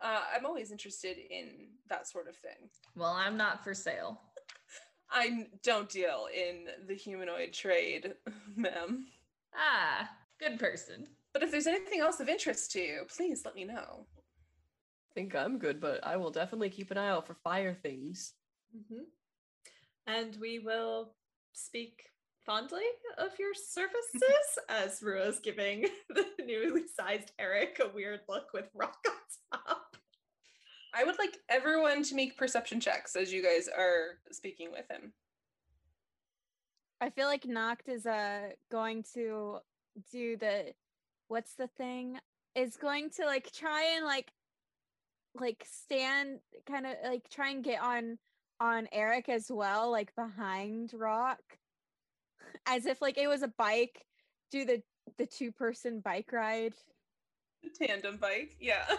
uh, I'm always interested in that sort of thing. Well, I'm not for sale. I don't deal in the humanoid trade, ma'am. Ah, good person. But if there's anything else of interest to you, please let me know. I think I'm good, but I will definitely keep an eye out for fire things. Mhm. And we will speak fondly of your services as Rua's giving the newly sized Eric a weird look with Ruck on top. I would like everyone to make perception checks as you guys are speaking with him. I feel like Noct is uh going to do the what's the thing? Is going to like try and like like stand kind of like try and get on on Eric as well, like behind Ruck. As if like it was a bike, do the the two person bike ride. Tandem bike. Yeah.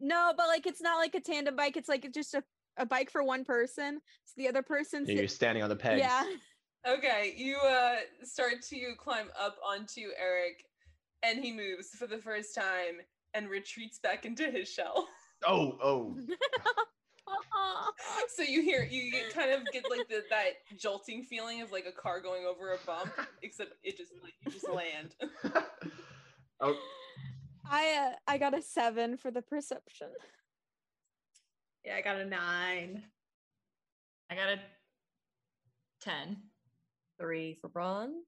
No, but like it's not like a tandem bike, it's like just a, a bike for one person. So the other person You're standing on the pegs. Yeah. Okay, you uh start to climb up onto Eric and he moves for the first time and retreats back into his shell. Oh, oh. so you hear you get, kind of get like the, that jolting feeling of like a car going over a bump, except it just like you just land. oh, I uh, I got a seven for the perception. Yeah, I got a nine. I got a 10. Three for Braun.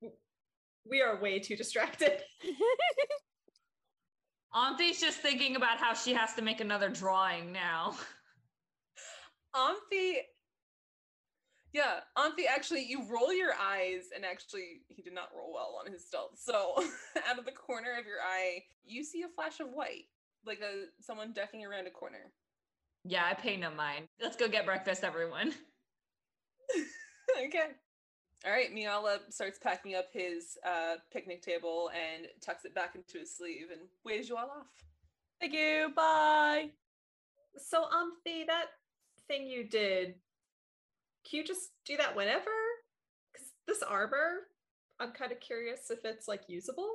We are way too distracted. Omthi's just thinking about how she has to make another drawing now. Omthi, yeah, Omthi. Actually, you roll your eyes, and actually, he did not roll well on his stealth. So, out of the corner of your eye, you see a flash of white, like a someone ducking around a corner. Yeah, I pay no mind. Let's go get breakfast, everyone. okay. All right, Miala starts packing up his uh, picnic table and tucks it back into his sleeve and waves you all off. Thank you. Bye. So, Omthi, that thing you did, can you just do that whenever? Because this armor, I'm kind of curious if it's like usable.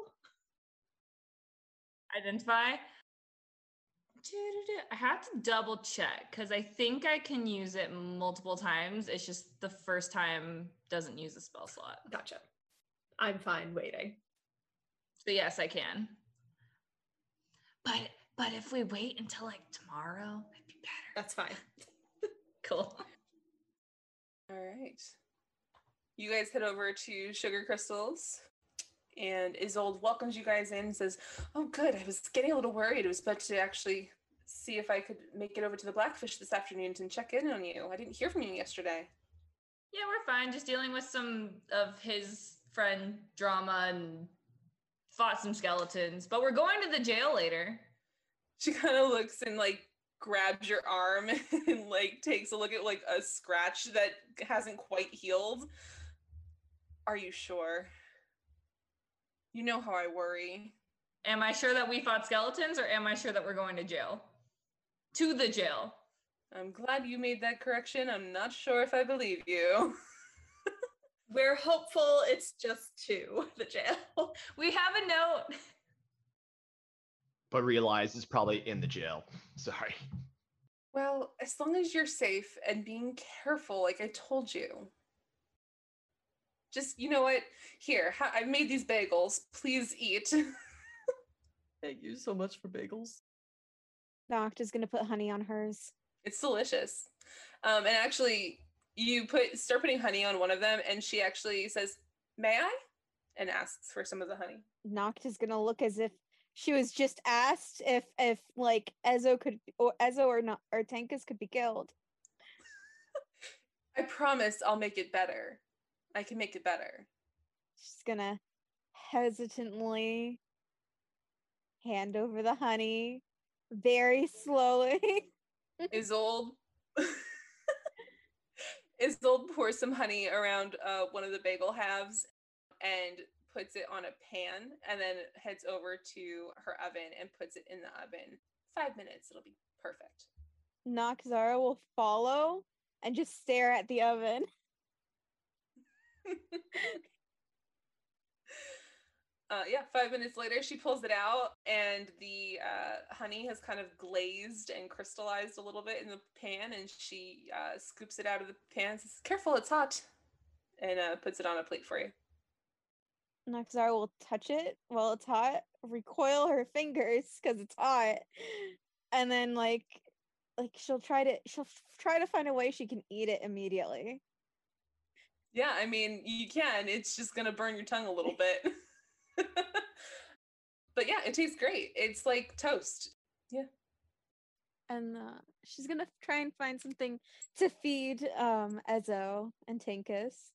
Identify. I have to double check because I think I can use it multiple times. It's just the first time doesn't use a spell slot. Gotcha. I'm fine waiting. So yes, I can. But but if we wait until like tomorrow, it'd be better. That's fine. Cool. All right. You guys head over to Sugar Crystals, and Isolde welcomes you guys in and says, Oh, good. I was getting a little worried. I was about to actually see if I could make it over to the Blackfish this afternoon and check in on you. I didn't hear from you yesterday. Yeah, we're fine. Just dealing with some of his friend drama and fought some skeletons. But we're going to the jail later. She kind of looks and like grabs your arm and like takes a look at like a scratch that hasn't quite healed. Are you sure? You know how I worry. Am I sure that we fought skeletons or am I sure that we're going to jail? To the jail. I'm glad you made that correction. I'm not sure if I believe you. We're hopeful it's just to the jail. We have a note. but realize it's probably in the jail. Sorry. Well, as long as you're safe and being careful, like I told you. Just, you know what? Here, ha- I've made these bagels. Please eat. Thank you so much for bagels. Noct is gonna put honey on hers. it's delicious. Um, and actually, you put start putting honey on one of them, and she actually says, "May I?" and asks for some of the honey. Noct is gonna look as if she was just asked if if like Ezo could or Ezo or not or Tankus could be killed. I promise I'll make it better. I can make it better. She's gonna hesitantly hand over the honey very slowly. Isolde Isolde pours some honey around uh, one of the bagel halves and puts it on a pan and then heads over to her oven and puts it in the oven. Five minutes, it'll be perfect. Noxara will follow and just stare at the oven. Uh, yeah, five minutes later, she pulls it out, and the uh, honey has kind of glazed and crystallized a little bit in the pan. And she uh, scoops it out of the pan. Says, "Careful, it's hot," and uh, puts it on a plate for you. Noxara will touch it while it's hot, recoil her fingers because it's hot, and then like like she'll try to she'll try to find a way she can eat it immediately. Yeah, I mean, you can. It's just gonna burn your tongue a little bit. but yeah, it tastes great. It's like toast. Yeah. And uh, she's gonna try and find something to feed um Ezo and Tankus.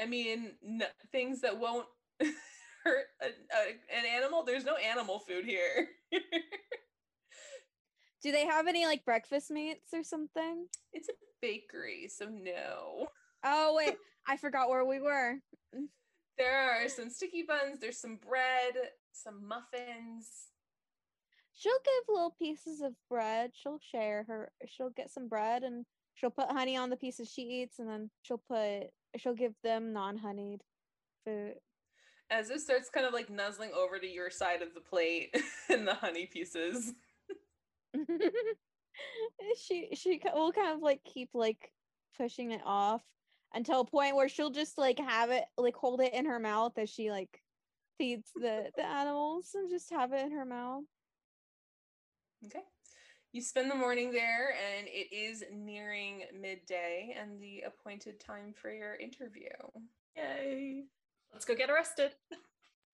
I mean, n- things that won't hurt a, a, an animal. There's no animal food here. Do they have any like breakfast meats or something? it's a bakery, so no. Oh wait, I forgot where we were. There are some sticky buns. There's some bread, some muffins. She'll give little pieces of bread. She'll share her. She'll get some bread and she'll put honey on the pieces she eats, and then she'll put. She'll give them non-honeyed food. As it starts kind of like nuzzling over to your side of the plate and the honey pieces. she she will kind of like keep like pushing it off until a point where she'll just like have it like hold it in her mouth as she like feeds the the animals and just have it in her mouth. Okay. You spend the morning there, and it is nearing midday and the appointed time for your interview. Yay. Let's go get arrested.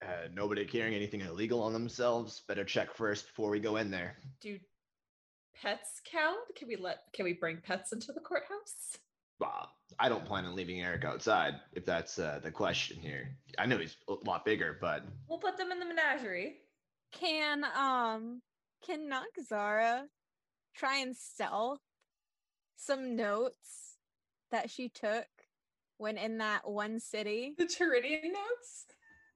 Uh, nobody carrying anything illegal on themselves. Better check first before we go in there. Do pets count? Can we let can we bring pets into the courthouse? Well, I don't plan on leaving Eric outside, if that's uh, the question here. I know he's a lot bigger, but We'll put them in the menagerie. Can um can Noxara try and sell some notes that she took when in that one city The Teridian notes?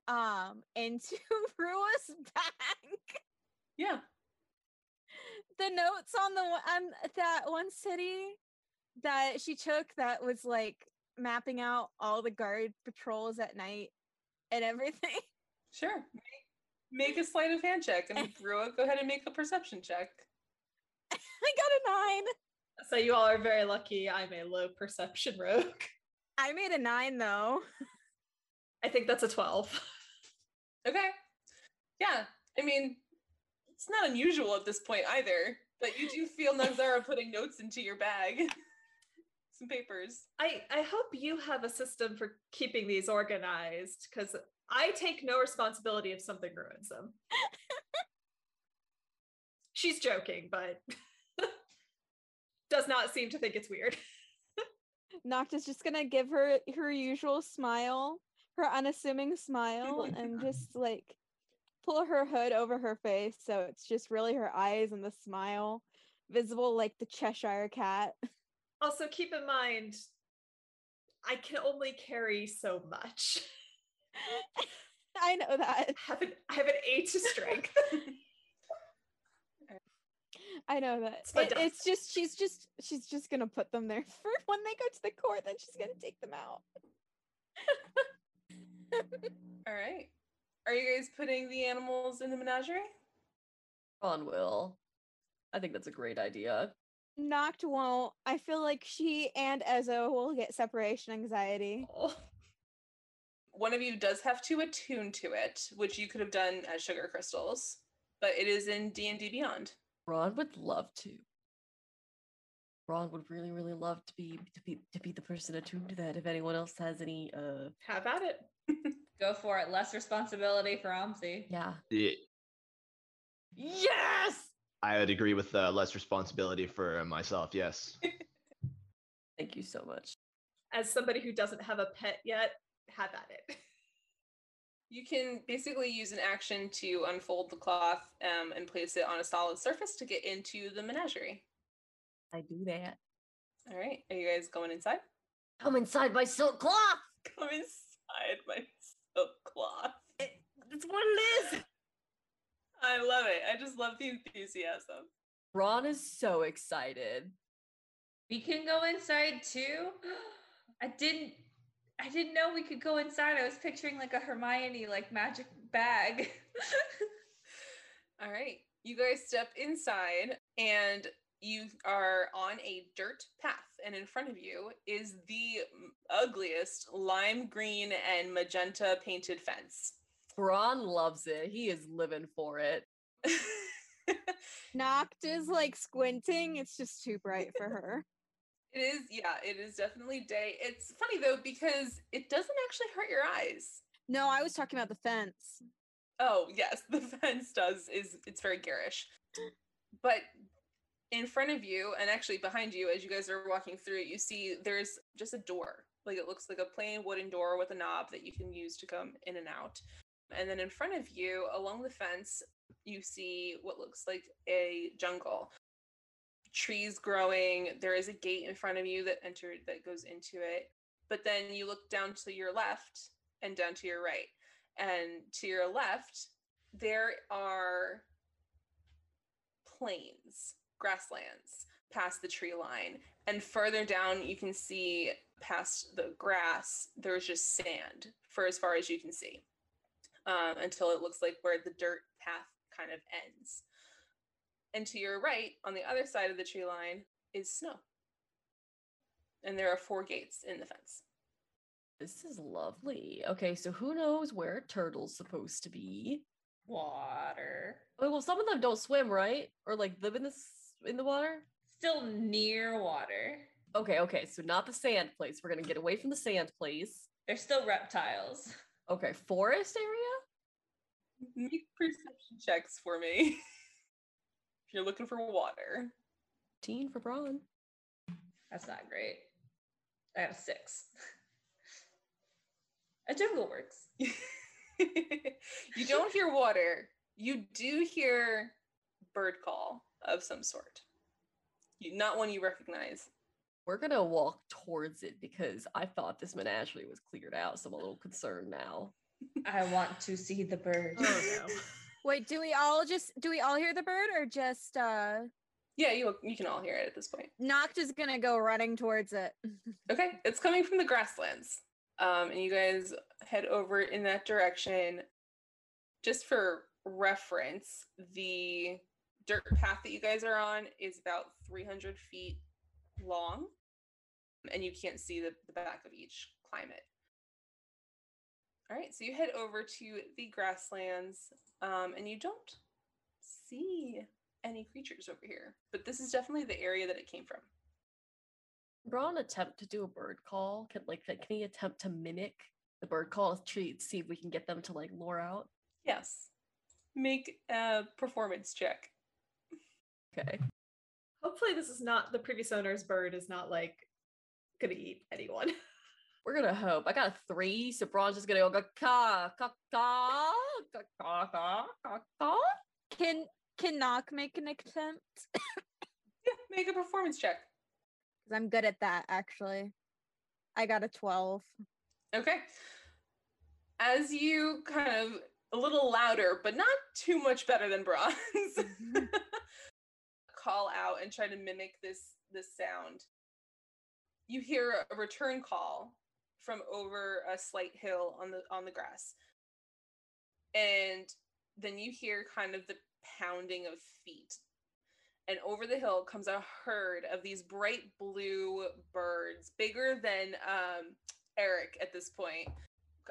um into Rua's bank? Yeah. the notes on the one on that one city that she took that was like mapping out all the guard patrols at night and everything. Sure. Make, make a sleight of hand check, and Rua, go ahead and make a perception check. I got a nine. So you all are very lucky. I'm a low perception rogue. I made a nine though. I think that's a 12. Okay. Yeah. I mean, it's not unusual at this point either, but you do feel Noxara putting notes into your bag. Some papers. I, I hope you have a system for keeping these organized because I take no responsibility if something ruins them. She's joking, but does not seem to think it's weird. Nocta's just gonna give her her usual smile, her unassuming smile, and just like pull her hood over her face so it's just really her eyes and the smile visible like the Cheshire cat. Also, keep in mind, I can only carry so much. I know that. I have an, I have an eight to strength. I know that. It's It- it's just she's just she's just gonna put them there for when they go to the court. Then she's gonna take them out. All right. Are you guys putting the animals in the menagerie? On will. I think that's a great idea. Noct won't. I feel like she and Ezo will get separation anxiety. Oh, One of you does have to attune to it, which you could have done as sugar crystals, but it is in D&D Beyond. Ron would love to. Ron would really, really love to be to be to be the person attuned to that. If anyone else has any uh have at it. Go for it. Less responsibility for Omthi. yeah. yeah, Yes! I would agree with uh, less responsibility for myself. Yes. Thank you so much. As somebody who doesn't have a pet yet, have at it. You can basically use an action to unfold the cloth um, and place it on a solid surface to get into the menagerie. I do that. All right. Are you guys going inside? Come inside my silk cloth. Come inside my silk cloth. That's what it is. I love it. I just love the enthusiasm. Ron is so excited. We can go inside too. I didn't I didn't know we could go inside. I was picturing like a Hermione like magic bag. All right. You guys step inside and you are on a dirt path. And in front of you is the ugliest lime green and magenta painted fence. Ron loves it. He is living for it. Noct is mm-hmm. like squinting. It's just too bright for her. It is, yeah, it is definitely day. It's funny though because it doesn't actually hurt your eyes. No, I was talking about the fence. Oh, yes, the fence does is it's very garish. But in front of you and actually behind you as you guys are walking through, it, you see there's just a door, Like it looks like a plain wooden door with a knob that you can use to come in and out. And then in front of you, along the fence, you see what looks like a jungle. Trees growing. There is a gate in front of you that entered that goes into it. But then you look down to your left and down to your right. And to your left, there are plains, grasslands past the tree line. And further down, you can see past the grass, there's just sand for as far as you can see um, until it looks like where the dirt path kind of ends. And to your right, on the other side of the tree line, is snow. And there are four gates in the fence. This is lovely. Okay, so who knows where turtle's supposed to be? Water. Oh, well, some of them don't swim, right? Or like live in this in the water. Still near water. Okay, okay, so not the sand place. We're gonna get away from the sand place. They're still reptiles. Okay, forest area. Make perception checks for me. if you're looking for water. Teen for Braun. That's not great. I got a six. A typical works. you don't hear water. You do hear bird call of some sort. You, not one you recognize. We're gonna walk towards it because I thought this menagerie was cleared out, so I'm a little concerned now. I want to see the bird. Oh no. Wait, do we all just do we all hear the bird or just uh Yeah, you you can all hear it at this point. Noct is gonna go running towards it. Okay, it's coming from the grasslands. Um, and you guys head over in that direction. Just for reference, the dirt path that you guys are on is about 300 feet long, and you can't see the, the back of each climate. All right, so you head over to the grasslands, um, and you don't see any creatures over here, but this is definitely the area that it came from. Braun attempt to do a bird call. Can like can he attempt to mimic the bird call to see if we can get them to like lure out? Yes. Make a performance check. Okay. Hopefully, this is not the previous owner's bird is not like gonna eat anyone. We're gonna hope. I got a three, so Braun's just gonna go ka ka ka ka ka ka ka ka ka. Can can Nock make an attempt? Yeah, make a performance check. Because I'm good at that actually. I got a 12. Okay. As you kind of a little louder, but not too much better than Braun's, mm-hmm. call out and try to mimic this this sound. You hear a return call from over a slight hill on the on the grass. And then you hear kind of the pounding of feet. And over the hill comes a herd of these bright blue birds, bigger than um, Eric at this point,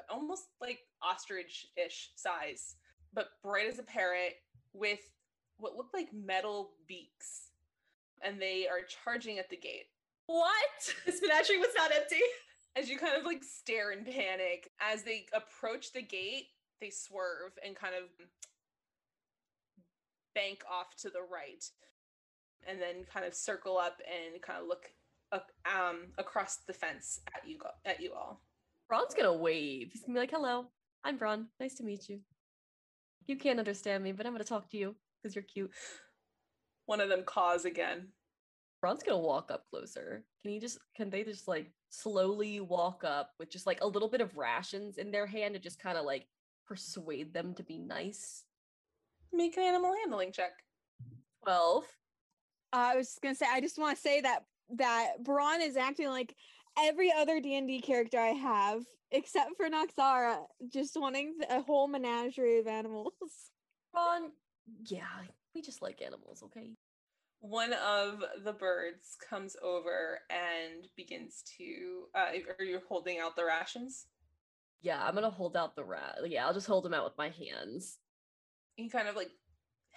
almost like ostrich ish size, but bright as a parrot with what look like metal beaks. And they are charging at the gate. What? this menagerie was not empty. As you kind of like stare in panic, as they approach the gate, they swerve and kind of bank off to the right and then kind of circle up and kind of look up, um, across the fence at you go- at you all. Braun's gonna wave. He's gonna be like, "Hello, I'm Braun. Nice to meet you. You can't understand me, but I'm gonna talk to you because you're cute." One of them caws again. Braun's gonna walk up closer. Can he just? Can they just like slowly walk up with just like a little bit of rations in their hand to just kind of like persuade them to be nice? Make an animal handling check. Twelve. Uh, I was just gonna say, I just want to say that that Braun is acting like every other D and D character I have, except for Noxara, just wanting a whole menagerie of animals. Braun. Yeah, we just like animals, okay? One of the birds comes over and begins to. Uh, are you holding out the rations? Yeah, I'm gonna hold out the rat. Yeah, I'll just hold them out with my hands. He kind of like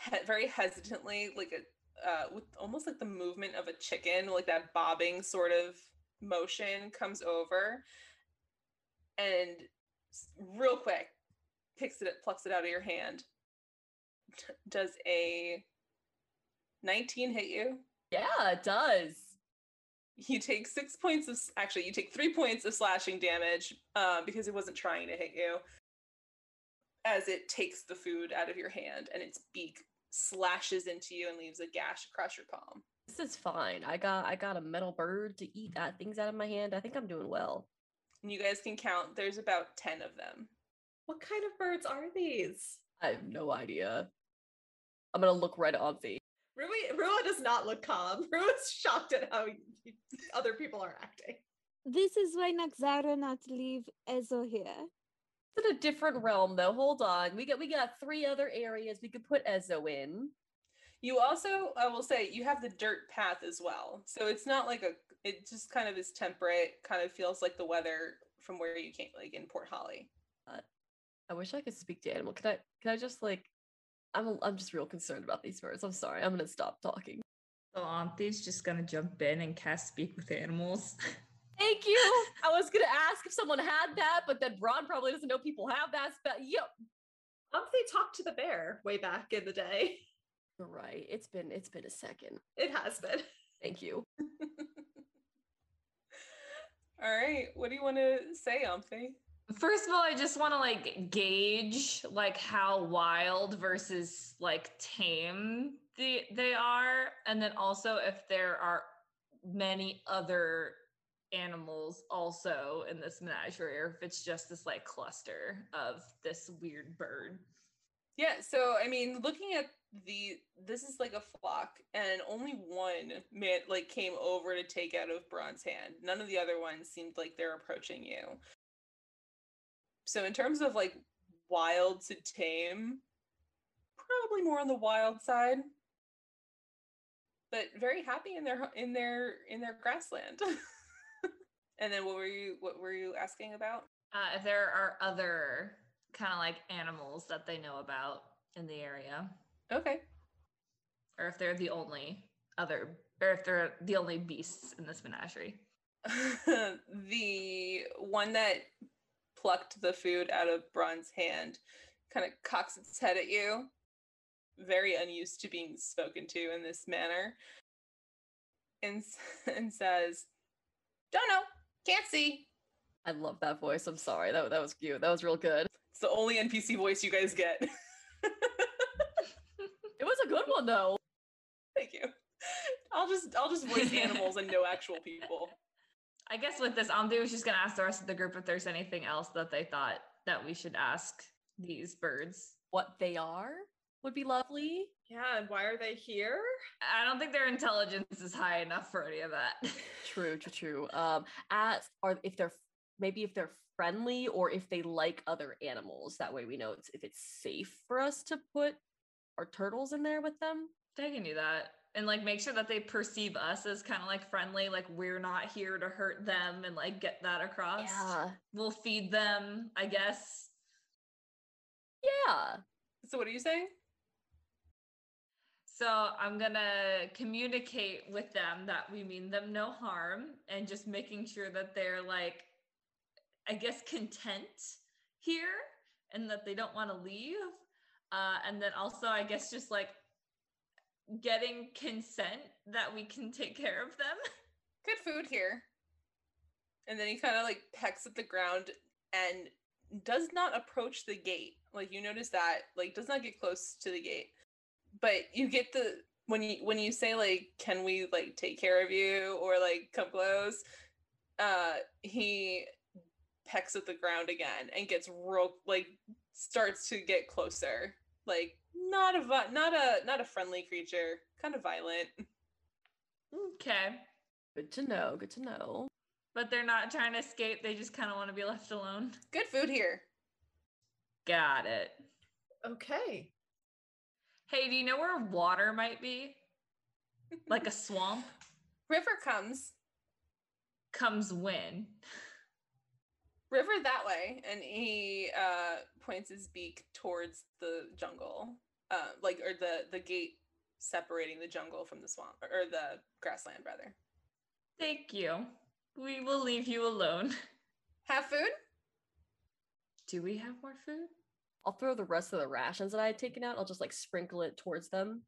he- very hesitantly, like a uh, with almost like the movement of a chicken, like that bobbing sort of motion, comes over and real quick picks it, up, plucks it out of your hand. Does a 19 hit you? Yeah, it does. you take six points of actually you take three points of slashing damage uh, because it wasn't trying to hit you as it takes the food out of your hand and its beak slashes into you and leaves a gash across your palm This is fine. I got I got a metal bird to eat uh, things out of my hand. I think I'm doing well. and you guys can count there's about 10 of them What kind of birds are these? I have no idea. I'm gonna look right at Omthi. Rui, Rua does not look calm. Rua's shocked at how other people are acting. This is why Noxara not leave Ezo here. It's in a different realm though. Hold on. We got we got three other areas we could put Ezo in. you also i will say you have the dirt path as well so it's not like a it just kind of is temperate kind of feels like the weather from where you came like in port holly uh, I wish I could speak to animal. Can I can I just like I'm a, I'm just real concerned about these birds. I'm sorry. I'm gonna stop talking. So Omthi's just gonna jump in and cast speak with animals. Thank you. I was gonna ask if someone had that, but then Ron probably doesn't know people have that spell. Yep. Omthi talked to the bear way back in the day. You're right. It's been it's been a second. It has been. Thank you. all right what do you want to say Omthi? First of all, I just want to like gauge like how wild versus like tame they they are, and then also if there are many other animals also in this menagerie, or if it's just this like cluster of this weird bird. Yeah, so I mean, looking at the this is like a flock, and only one man like came over to take out of Braun's hand. None of the other ones seemed like they're approaching you. So in terms of like wild to tame, probably more on the wild side. But very happy in their in their in their grassland. and then what were you what were you asking about? Uh, if there are other kind of like animals that they know about in the area, Okay. or if they're the only other, or if they're the only beasts in this menagerie. the one that plucked the food out of Braun's hand kind of cocks its head at you, very unused to being spoken to in this manner, and, and says, Don't know, can't see. I love that voice. I'm sorry. That that was cute. That was real good. It's the only NPC voice you guys get. It was a good one though. Thank you. I'll just I'll just voice animals and no actual people. I guess with this, Omthi was just gonna ask the rest of the group if there's anything else that they thought that we should ask these birds. What they are would be lovely. Yeah, and why are they here? I don't think their intelligence is high enough for any of that. True, true, true. Um, as or if they're maybe if they're friendly or if they like other animals. That way we know it's, if it's safe for us to put our turtles in there with them. I can do that. And like make sure that they perceive us as kind of like friendly, like we're not here to hurt them and like get that across. Yeah, We'll feed them, I guess. yeah. So what are you saying? So I'm gonna communicate with them that we mean them no harm and just making sure that they're like, I guess, content here and that they don't want to leave. Uh, and then also, I guess, just like getting consent that we can take care of them. good food here. And then he kind of like pecks at the ground and does not approach the gate. Like you notice that, like does not get close to the gate. But you get the when you when you say like, can we like take care of you or like come close? Uh he pecks at the ground again and gets real like starts to get closer. Like not a not a not a friendly creature, kind of violent. Okay. Good to know. Good to know. But they're not trying to escape. They just kind of want to be left alone. Good food here. Got it. Okay. Hey, do you know where water might be? Like a swamp? River comes. Comes when? river that way and he uh points his beak towards the jungle uh like or the the gate separating the jungle from the swamp or the grassland rather Thank you. We will leave you alone. have food Do we have more food? I'll throw the rest of the rations that I had taken out. I'll just like sprinkle it towards them.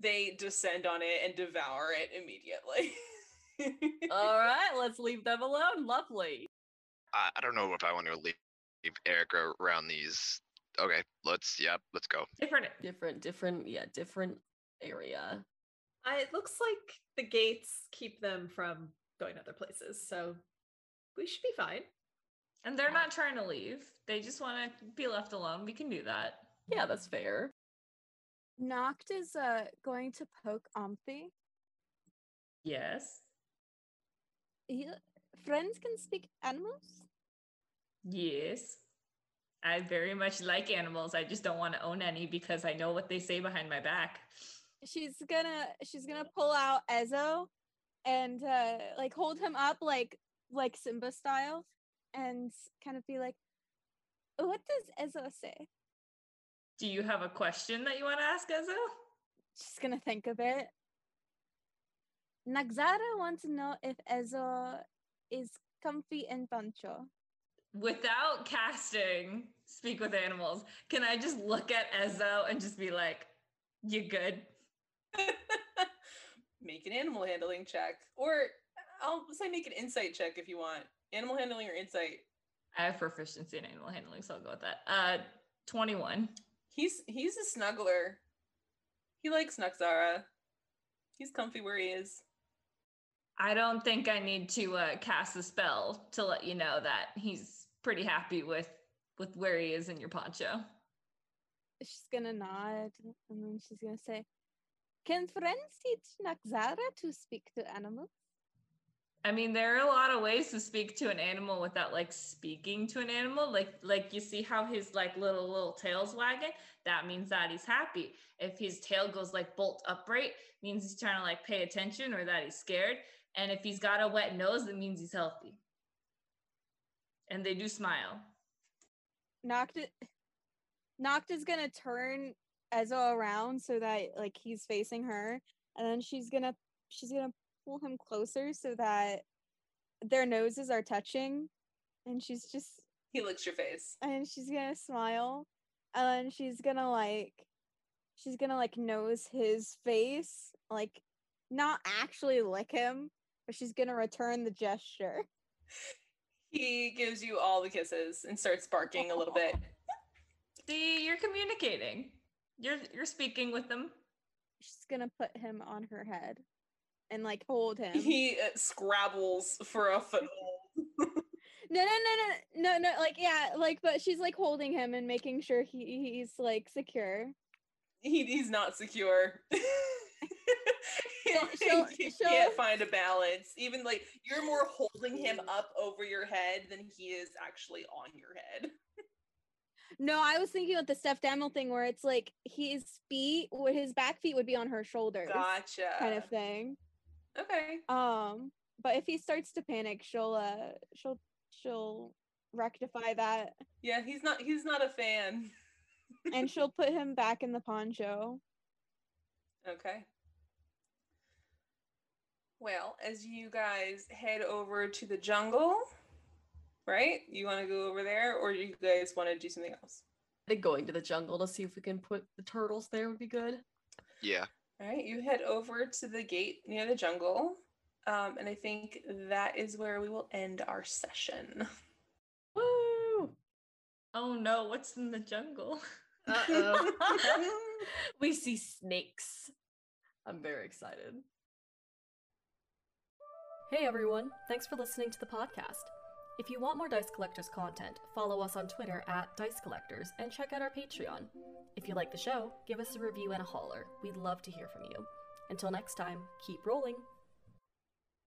they descend on it and devour it immediately All right, let's leave them alone. Lovely. I, I don't know if I want to leave, leave Erica around these. Okay, let's. Yeah, let's go. Different. Different, different, yeah, different area. I, it looks like the gates keep them from going other places, so we should be fine. And they're not trying to leave. They just want to be left alone. We can do that. Yeah, that's fair. Noct is uh going to poke Omthi. Yes. He, friends can speak animals. Yes. I very much like animals. I just don't want to own any because I know what they say behind my back. She's gonna she's gonna pull out Ezo and uh like hold him up like like Simba style and kind of be like, what does Ezo say? Do you have a question that you want to ask Ezo? She's gonna think a bit. Noxara wants to know if Ezo is comfy in Pancho. Without casting Speak with Animals, can I just look at Ezo and just be like, you good? make an animal handling check. Or I'll say make an insight check if you want. Animal handling or insight. I have proficiency in animal handling, so I'll go with that. Uh, 21. He's he's a snuggler. He likes Noxara. He's comfy where he is. I don't think I need to uh, cast a spell to let you know that he's pretty happy with with where he is in your poncho. She's gonna nod and then she's gonna say, Can friends teach Noxara to speak to animals? I mean, there are a lot of ways to speak to an animal without like speaking to an animal. Like, like you see how his like little little tail's wagging. That means that he's happy. If his tail goes like bolt upright, means he's trying to like pay attention or that he's scared. And if he's got a wet nose, that means he's healthy. And they do smile. Noct is gonna turn Ezo around so that like he's facing her, and then she's gonna she's gonna pull him closer so that their noses are touching, and she's just He licks your face. and she's gonna smile, and then she's gonna like she's gonna like nose his face, like not actually lick him, but she's gonna return the gesture. He gives you all the kisses and starts barking a little bit. See, you're communicating. You're you're speaking with them. She's gonna put him on her head and like hold him. He uh, scrabbles for a foothold. no, no, no, no, no, no. Like yeah, like but she's like holding him and making sure he he's like secure. he, he's not secure. She'll- she'll- he she'll- can't find a balance. Even like you're more holding him up over your head than he is actually on your head. No, I was thinking about the stuffed animal thing where it's like his feet, his back feet would be on her shoulders, Gotcha. kind of thing. Okay. Um, but if he starts to panic, she'll uh, she'll she'll rectify that, Yeah, he's not. He's not a fan. and she'll put him back in the poncho. Okay. Well, as you guys head over to the jungle, right? You want to go over there, or you guys want to do something else? I think going to the jungle to see if we can put the turtles there would be good. Yeah. All right, you head over to the gate near the jungle, um, and I think that is where we will end our session. Woo! Oh no, what's in the jungle? Uh-oh. we see snakes. I'm very excited. Hey everyone, thanks for listening to the podcast. If you want more Dice Collectors content, follow us on Twitter at Dice Collectors and check out our Patreon. If you like the show, give us a review and a holler. We'd love to hear from you. Until next time, keep rolling.